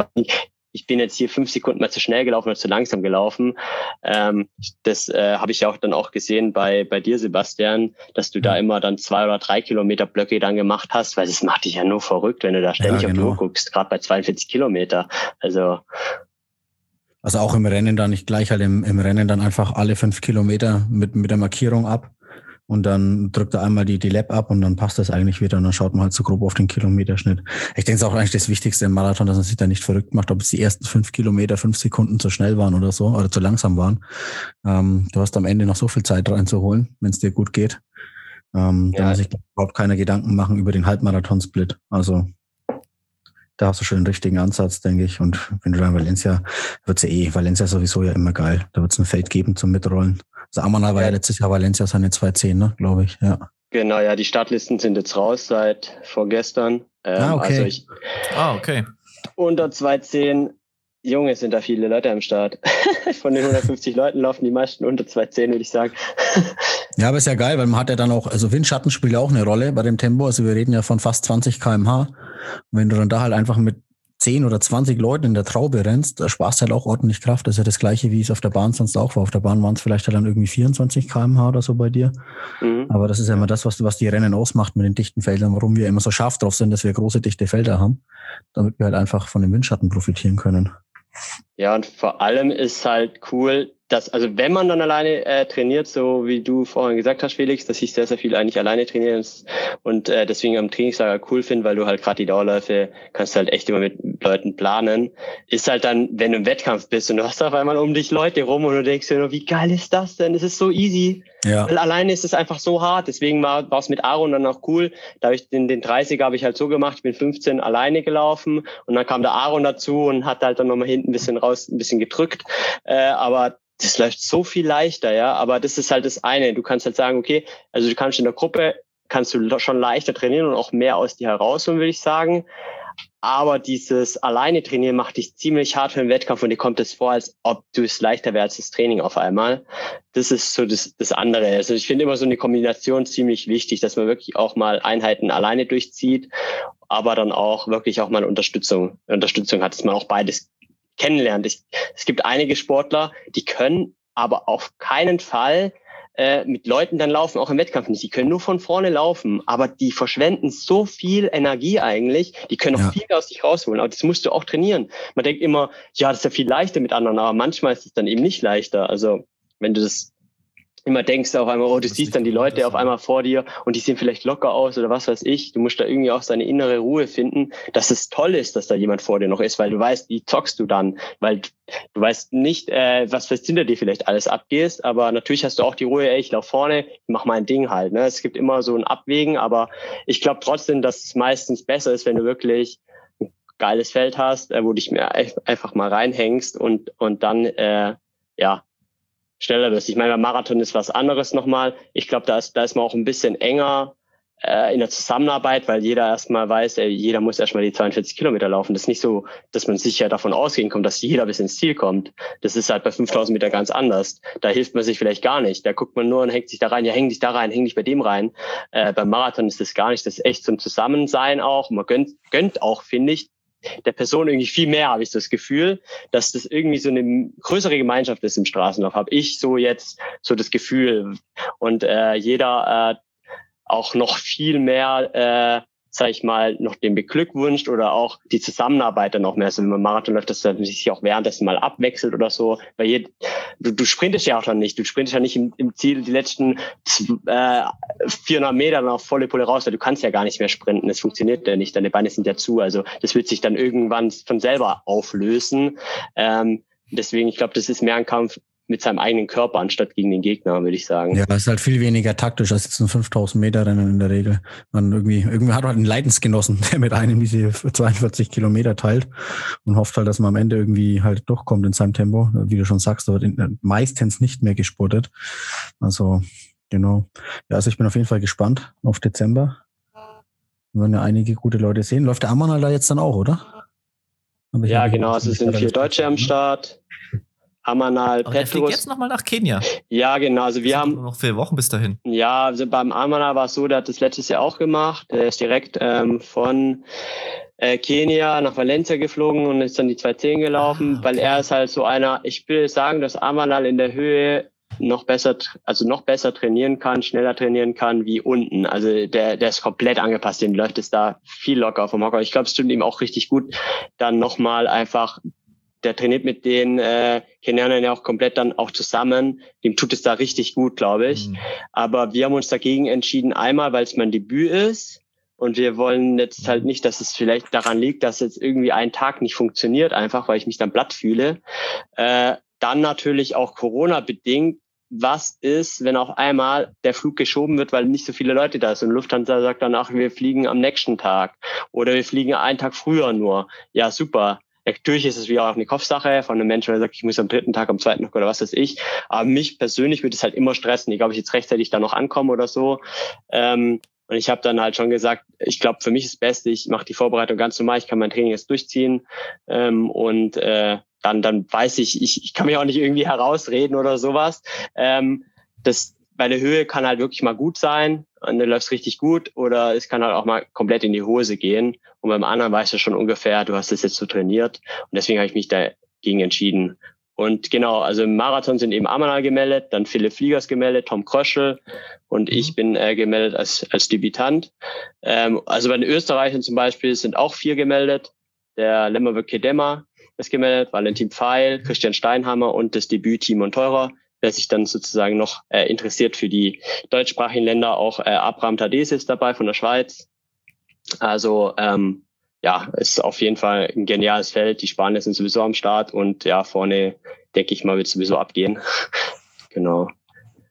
ich bin jetzt hier fünf Sekunden mal zu schnell gelaufen oder zu langsam gelaufen. Ähm, das äh, habe ich ja auch dann auch gesehen bei, bei dir, Sebastian, dass du da immer dann zwei oder drei Kilometer Blöcke dann gemacht hast, weil das macht dich ja nur verrückt, wenn du da ständig ja, genau. auf die genau. Uhr guckst, gerade bei 42 Kilometer. Also also auch im Rennen dann, ich gleich halt im, im Rennen dann einfach alle fünf Kilometer mit, mit der Markierung ab und dann drückt er einmal die, die Lab ab und dann passt das eigentlich wieder und dann schaut man halt so grob auf den Kilometerschnitt. Ich denke, es ist auch eigentlich das Wichtigste im Marathon, dass man sich da nicht verrückt macht, ob es die ersten fünf Kilometer fünf Sekunden zu schnell waren oder so oder zu langsam waren. Ähm, du hast am Ende noch so viel Zeit reinzuholen, wenn es dir gut geht. Ähm, ja. Da muss ich überhaupt keine Gedanken machen über den Halbmarathon-Split. Also da hast du schon den richtigen Ansatz, denke ich. Und wenn du dann Valencia, wird's ja eh, Valencia sowieso ja immer geil. Da wird's ein Feld geben zum Mitrollen. Also Amana war ja, ja letztes Jahr Valencia seine 2.10, ne, glaube ich, ja. Genau, ja, die Startlisten sind jetzt raus seit vorgestern. Ähm, ah, okay. Also ich, ah, okay. Unter 2.10, Junge, sind da viele Leute am Start. Von den 150 Leuten laufen die meisten unter 2.10, würde ich sagen. ja, aber ist ja geil, weil man hat ja dann auch, also Windschatten spielt ja auch eine Rolle bei dem Tempo. Also wir reden ja von fast 20 kmh. Wenn du dann da halt einfach mit 10 oder 20 Leuten in der Traube rennst, da sparst du halt auch ordentlich Kraft. Das ist ja das Gleiche, wie es auf der Bahn sonst auch war. Auf der Bahn waren es vielleicht halt dann irgendwie 24 kmh oder so bei dir. Mhm. Aber das ist ja immer das, was, was die Rennen ausmacht mit den dichten Feldern, warum wir immer so scharf drauf sind, dass wir große, dichte Felder haben, damit wir halt einfach von den Windschatten profitieren können. Ja, und vor allem ist halt cool, dass, also wenn man dann alleine äh, trainiert, so wie du vorhin gesagt hast, Felix, dass ich sehr, sehr viel eigentlich alleine trainiere und äh, deswegen am Trainingslager cool finde, weil du halt gerade die Dauerläufe kannst halt echt immer mit Leuten planen, ist halt dann, wenn du im Wettkampf bist und du hast auf einmal um dich Leute rum und du denkst dir nur, wie geil ist das denn? Das ist so easy. Ja. Alleine ist es einfach so hart. Deswegen war es mit Aaron dann auch cool. Da habe ich den, den 30er habe ich halt so gemacht, ich bin 15 alleine gelaufen und dann kam der Aaron dazu und hat halt dann nochmal hinten ein bisschen raus, ein bisschen gedrückt. Äh, aber das läuft so viel leichter, ja. Aber das ist halt das eine. Du kannst halt sagen, okay, also du kannst in der Gruppe, kannst du schon leichter trainieren und auch mehr aus dir herausholen, würde ich sagen. Aber dieses alleine trainieren macht dich ziemlich hart für den Wettkampf und dir kommt es vor, als ob du es leichter wärst, das Training auf einmal. Das ist so das, das andere. Also ich finde immer so eine Kombination ziemlich wichtig, dass man wirklich auch mal Einheiten alleine durchzieht, aber dann auch wirklich auch mal Unterstützung, Unterstützung hat, dass man auch beides kennenlernt. Ich, es gibt einige Sportler, die können aber auf keinen Fall äh, mit Leuten dann laufen, auch im Wettkampf nicht. Die können nur von vorne laufen, aber die verschwenden so viel Energie eigentlich, die können auch viel aus sich rausholen. Aber das musst du auch trainieren. Man denkt immer, ja, das ist ja viel leichter mit anderen, aber manchmal ist es dann eben nicht leichter. Also wenn du das immer denkst du auf einmal, oh, du siehst dann die Leute auf einmal vor dir und die sehen vielleicht locker aus oder was weiß ich. Du musst da irgendwie auch seine innere Ruhe finden, dass es toll ist, dass da jemand vor dir noch ist, weil du weißt, wie zockst du dann, weil du weißt nicht, äh, was hinter dir vielleicht alles abgehst, aber natürlich hast du auch die Ruhe, ey, ich lauf vorne, ich mach mein Ding halt. Ne? Es gibt immer so ein Abwägen, aber ich glaube trotzdem, dass es meistens besser ist, wenn du wirklich ein geiles Feld hast, äh, wo du dich mehr einfach mal reinhängst und und dann äh, ja schneller bist. Ich meine, beim Marathon ist was anderes nochmal. Ich glaube, da ist, da ist man auch ein bisschen enger äh, in der Zusammenarbeit, weil jeder erstmal weiß, ey, jeder muss erstmal die 42 Kilometer laufen. Das ist nicht so, dass man sicher davon ausgehen kommt, dass jeder bis ins Ziel kommt. Das ist halt bei 5000 Meter ganz anders. Da hilft man sich vielleicht gar nicht. Da guckt man nur und hängt sich da rein. Ja, häng dich da rein, häng dich bei dem rein. Äh, beim Marathon ist das gar nicht. Das ist echt zum Zusammensein auch. Man gönnt, gönnt auch, finde ich, der Person irgendwie viel mehr, habe ich das Gefühl, dass das irgendwie so eine größere Gemeinschaft ist im Straßenlauf, habe ich so jetzt so das Gefühl. Und äh, jeder äh, auch noch viel mehr äh, sag ich mal, noch den beglückwünscht oder auch die Zusammenarbeit dann auch mehr. Also wenn man Marathon läuft, dass man sich auch währenddessen mal abwechselt oder so. Weil je, du, du sprintest ja auch dann nicht. Du sprintest ja nicht im, im Ziel die letzten äh, 400 Meter auf volle Pulle raus, weil du kannst ja gar nicht mehr sprinten. Das funktioniert ja nicht. Deine Beine sind ja zu. Also das wird sich dann irgendwann von selber auflösen. Ähm, deswegen, ich glaube, das ist mehr ein Kampf mit seinem eigenen Körper anstatt gegen den Gegner, würde ich sagen. Ja, ist halt viel weniger taktisch als jetzt ein 5000 Meter Rennen in der Regel. Man irgendwie, irgendwie hat halt einen Leidensgenossen, der mit einem diese 42 Kilometer teilt und hofft halt, dass man am Ende irgendwie halt durchkommt in seinem Tempo. Wie du schon sagst, aber meistens nicht mehr gespurtet. Also, genau. Ja, also ich bin auf jeden Fall gespannt auf Dezember. Wir werden ja einige gute Leute sehen. Läuft der Ammann da jetzt dann auch, oder? Ja, genau. Also es sind vier Deutsche am Start. Amanal Aber Petrus. Der jetzt nochmal nach Kenia. Ja, genau. Also wir haben noch vier Wochen bis dahin. Ja, also beim Amanal war es so, der hat das letztes Jahr auch gemacht. Der ist direkt ähm, von äh, Kenia nach Valencia geflogen und ist dann die 210 gelaufen, ah, okay. weil er ist halt so einer, ich will sagen, dass Amanal in der Höhe noch besser, also noch besser trainieren kann, schneller trainieren kann wie unten. Also der, der ist komplett angepasst, den läuft es da viel locker vom Hocker. Ich glaube, es tut ihm auch richtig gut, dann nochmal einfach der trainiert mit den äh, Kenianern ja auch komplett dann auch zusammen. Dem tut es da richtig gut, glaube ich. Mhm. Aber wir haben uns dagegen entschieden, einmal, weil es mein Debüt ist. Und wir wollen jetzt mhm. halt nicht, dass es vielleicht daran liegt, dass jetzt irgendwie ein Tag nicht funktioniert, einfach weil ich mich dann platt fühle. Äh, dann natürlich auch Corona-bedingt. Was ist, wenn auf einmal der Flug geschoben wird, weil nicht so viele Leute da sind? Und Lufthansa sagt dann, ach, wir fliegen am nächsten Tag. Oder wir fliegen einen Tag früher nur. Ja, super Natürlich ist es wieder auch eine Kopfsache von einem Menschen, der sagt, ich muss am dritten Tag, am zweiten Tag oder was weiß ich. Aber mich persönlich würde es halt immer stressen, egal ob ich jetzt rechtzeitig da noch ankomme oder so. Ähm, und ich habe dann halt schon gesagt, ich glaube, für mich ist das Beste, ich mache die Vorbereitung ganz normal, ich kann mein Training jetzt durchziehen ähm, und äh, dann, dann weiß ich, ich, ich kann mich auch nicht irgendwie herausreden oder sowas. Ähm, das, bei der Höhe kann halt wirklich mal gut sein und dann läuft richtig gut oder es kann halt auch mal komplett in die Hose gehen. Und beim anderen weißt du schon ungefähr, du hast es jetzt so trainiert und deswegen habe ich mich dagegen entschieden. Und genau, also im Marathon sind eben Amanal gemeldet, dann Philipp Fliegers gemeldet, Tom Kröschel und ich mhm. bin äh, gemeldet als, als Debütant. Ähm, also bei den Österreichern zum Beispiel sind auch vier gemeldet. Der Lemmerwürk Kedema ist gemeldet, Valentin Pfeil, Christian Steinhammer und das Debüt Timon Teurer wer sich dann sozusagen noch äh, interessiert für die deutschsprachigen Länder, auch äh, Abraham Tades ist dabei von der Schweiz. Also ähm, ja, ist auf jeden Fall ein geniales Feld. Die Spanier sind sowieso am Start und ja, vorne denke ich mal, wird sowieso abgehen. genau.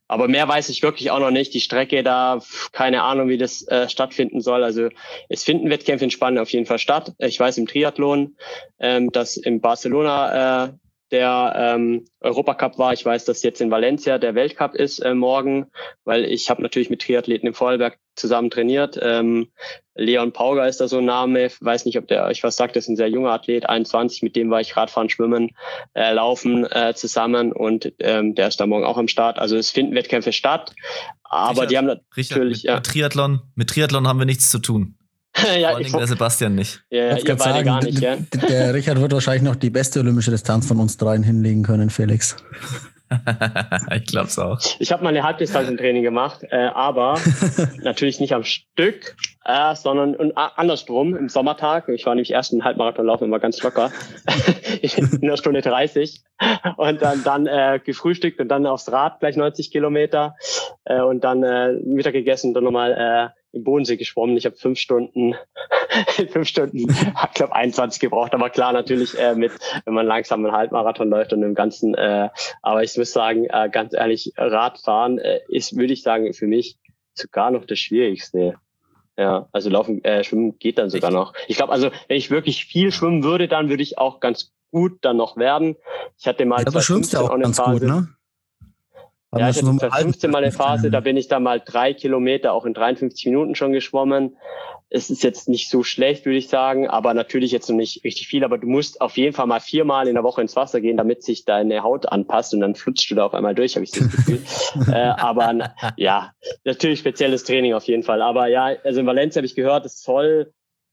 Aber mehr weiß ich wirklich auch noch nicht. Die Strecke da, keine Ahnung, wie das äh, stattfinden soll. Also es finden Wettkämpfe in Spanien auf jeden Fall statt. Ich weiß im Triathlon, ähm, dass in Barcelona äh, der ähm, Europacup war. Ich weiß, dass jetzt in Valencia der Weltcup ist äh, morgen, weil ich habe natürlich mit Triathleten im Vorarlberg zusammen trainiert. Ähm, Leon Pauger ist da so ein Name. Weiß nicht, ob der euch was sagt. Das ist ein sehr junger Athlet, 21. Mit dem war ich Radfahren, Schwimmen, äh, Laufen äh, zusammen und ähm, der ist da morgen auch am Start. Also es finden Wettkämpfe statt, aber Richard, die haben natürlich Richard, mit, ja. mit Triathlon. Mit Triathlon haben wir nichts zu tun. ja, Vor allem der Sebastian nicht. Ja, ihr beide sagen, gar nicht, ja. Der Richard wird wahrscheinlich noch die beste olympische Distanz von uns dreien hinlegen können, Felix. ich glaube es auch. Ich habe mal eine Halbdistanzentraining gemacht, äh, aber natürlich nicht am Stück, äh, sondern und, äh, andersrum im Sommertag. Ich war nämlich erst einen Halbmarathon laufen, war ganz locker. in einer Stunde 30. Und dann, dann äh, gefrühstückt und dann aufs Rad gleich 90 Kilometer äh, und dann äh, Mittag gegessen und dann nochmal äh, im Bodensee geschwommen. Ich habe fünf Stunden, fünf Stunden, ich glaube 21 gebraucht, aber klar natürlich äh, mit, wenn man langsam einen Halbmarathon läuft und im Ganzen. Äh, aber ich muss sagen, äh, ganz ehrlich, Radfahren äh, ist, würde ich sagen, für mich sogar noch das Schwierigste. Ja, also laufen, äh, schwimmen geht dann sogar noch. Ich glaube, also wenn ich wirklich viel schwimmen würde, dann würde ich auch ganz gut dann noch werden. Ich hatte mal. Du schwimmst ja auch ganz Phase, gut, ne? Ja, ich hatte 2015 mal eine Phase, da bin ich da mal drei Kilometer auch in 53 Minuten schon geschwommen. Es ist jetzt nicht so schlecht, würde ich sagen, aber natürlich jetzt noch nicht richtig viel. Aber du musst auf jeden Fall mal viermal in der Woche ins Wasser gehen, damit sich deine Haut anpasst und dann flutschst du da auf einmal durch, habe ich das Gefühl. äh, aber ja, natürlich spezielles Training auf jeden Fall. Aber ja, also in Valencia habe ich gehört, es soll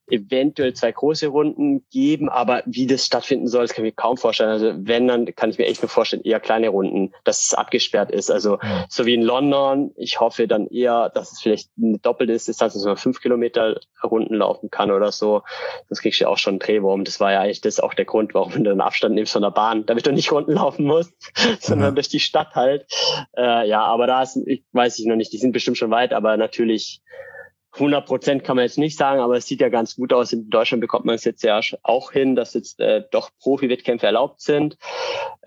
eventuell zwei große Runden geben, aber wie das stattfinden soll, das kann ich mir kaum vorstellen. Also wenn, dann kann ich mir echt nur vorstellen, eher kleine Runden, dass es abgesperrt ist. Also so wie in London, ich hoffe dann eher, dass es vielleicht eine doppelte Distanz, dass man fünf Kilometer Runden laufen kann oder so. Sonst kriegst du ja auch schon einen Drehwurm. Das war ja eigentlich das auch der Grund, warum du einen Abstand nimmst von der Bahn, damit du nicht Runden laufen musst, sondern ja. durch die Stadt halt. Äh, ja, aber da ist, ich weiß ich noch nicht, die sind bestimmt schon weit, aber natürlich 100 Prozent kann man jetzt nicht sagen, aber es sieht ja ganz gut aus. In Deutschland bekommt man es jetzt ja auch hin, dass jetzt äh, doch Profi-Wettkämpfe erlaubt sind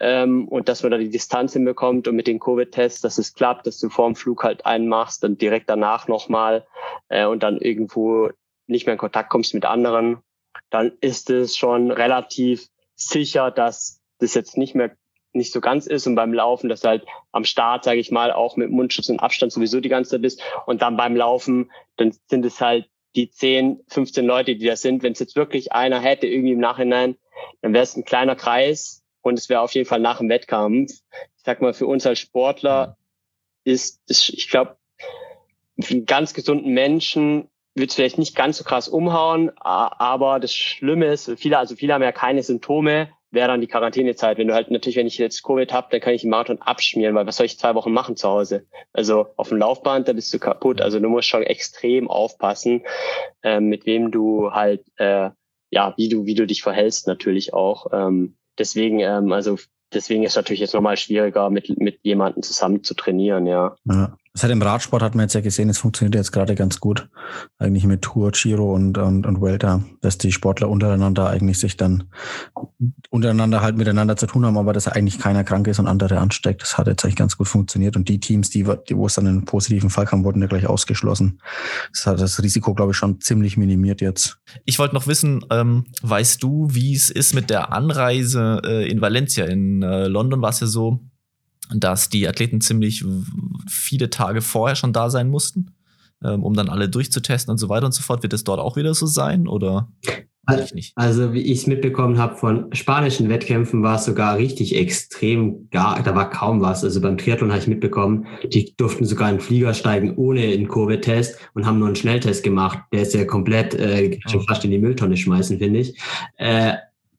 ähm, und dass man da die Distanz hinbekommt und mit den Covid-Tests, dass es klappt, dass du vor dem Flug halt einen machst, dann direkt danach nochmal äh, und dann irgendwo nicht mehr in Kontakt kommst mit anderen, dann ist es schon relativ sicher, dass das jetzt nicht mehr nicht so ganz ist und beim Laufen, dass du halt am Start, sage ich mal, auch mit Mundschutz und Abstand sowieso die ganze Zeit bist und dann beim Laufen, dann sind es halt die 10, 15 Leute, die da sind. Wenn es jetzt wirklich einer hätte, irgendwie im Nachhinein, dann wäre es ein kleiner Kreis und es wäre auf jeden Fall nach dem Wettkampf. Ich sag mal, für uns als Sportler ist, ist ich glaube, ganz gesunden Menschen wird vielleicht nicht ganz so krass umhauen, aber das Schlimme ist, viele, also viele haben ja keine Symptome, wäre dann die Quarantänezeit. Wenn du halt natürlich, wenn ich jetzt Covid habe, dann kann ich den Marathon abschmieren, weil was soll ich zwei Wochen machen zu Hause? Also auf dem Laufband, da bist du kaputt. Also du musst schon extrem aufpassen, äh, mit wem du halt, äh, ja, wie du, wie du dich verhältst natürlich auch. Ähm, deswegen, ähm, also deswegen ist es natürlich jetzt nochmal schwieriger, mit, mit jemandem zusammen zu trainieren, ja. ja. Seit dem Radsport hat man jetzt ja gesehen, es funktioniert jetzt gerade ganz gut. Eigentlich mit Tour, Giro und, und, und Welter, dass die Sportler untereinander eigentlich sich dann untereinander halt miteinander zu tun haben, aber dass eigentlich keiner krank ist und andere ansteckt. Das hat jetzt eigentlich ganz gut funktioniert. Und die Teams, die, wo es dann einen positiven Fall kam, wurden ja gleich ausgeschlossen. Das hat das Risiko, glaube ich, schon ziemlich minimiert jetzt. Ich wollte noch wissen, ähm, weißt du, wie es ist mit der Anreise äh, in Valencia? In äh, London war es ja so, dass die Athleten ziemlich viele Tage vorher schon da sein mussten, ähm, um dann alle durchzutesten und so weiter und so fort. Wird es dort auch wieder so sein oder? Also wie ich es mitbekommen habe von spanischen Wettkämpfen war es sogar richtig extrem, gar, da war kaum was. Also beim Triathlon habe ich mitbekommen, die durften sogar in den Flieger steigen ohne einen Covid-Test und haben nur einen Schnelltest gemacht. Der ist ja komplett äh, schon fast in die Mülltonne schmeißen, finde ich. Äh,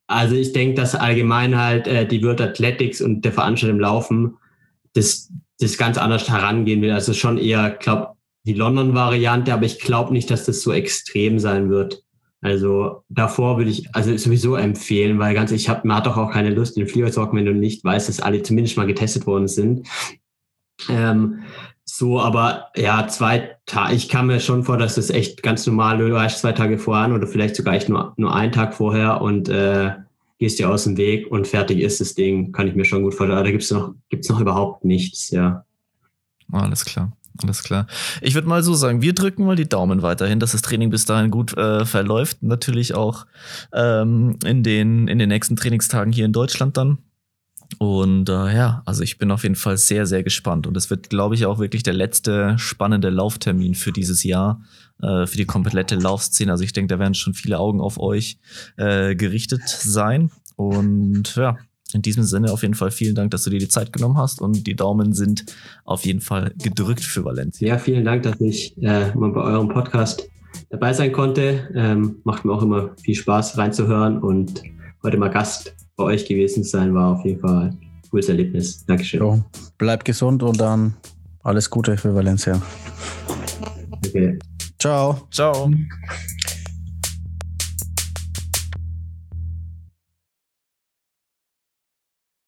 also ich denke, dass allgemein halt äh, die World Athletics und der Veranstalter im Laufen das, das ganz anders herangehen will. Also schon eher, glaube die London-Variante, aber ich glaube nicht, dass das so extrem sein wird. Also davor würde ich also sowieso empfehlen, weil ganz ich habe man hat doch auch keine Lust in den Flieger zu hocken, wenn du nicht weißt, dass alle zumindest mal getestet worden sind. Ähm, so, aber ja, zwei Tage, ich kann mir schon vor, dass das echt ganz normal, du weißt zwei Tage vorher oder vielleicht sogar echt nur, nur einen Tag vorher und äh, gehst dir aus dem Weg und fertig ist das Ding, kann ich mir schon gut vorstellen. Da gibt's noch, gibt's noch überhaupt nichts, ja. Alles klar. Alles klar. Ich würde mal so sagen, wir drücken mal die Daumen weiterhin, dass das Training bis dahin gut äh, verläuft. Natürlich auch ähm, in, den, in den nächsten Trainingstagen hier in Deutschland dann. Und äh, ja, also ich bin auf jeden Fall sehr, sehr gespannt. Und es wird, glaube ich, auch wirklich der letzte spannende Lauftermin für dieses Jahr, äh, für die komplette Laufszene. Also ich denke, da werden schon viele Augen auf euch äh, gerichtet sein. Und ja, in diesem Sinne auf jeden Fall vielen Dank, dass du dir die Zeit genommen hast und die Daumen sind auf jeden Fall gedrückt für Valencia. Ja, vielen Dank, dass ich äh, mal bei eurem Podcast dabei sein konnte. Ähm, macht mir auch immer viel Spaß reinzuhören und heute mal Gast bei euch gewesen sein, war auf jeden Fall ein cooles Erlebnis. Dankeschön. Jo, bleib gesund und dann alles Gute für Valencia. Okay. Ciao. Ciao.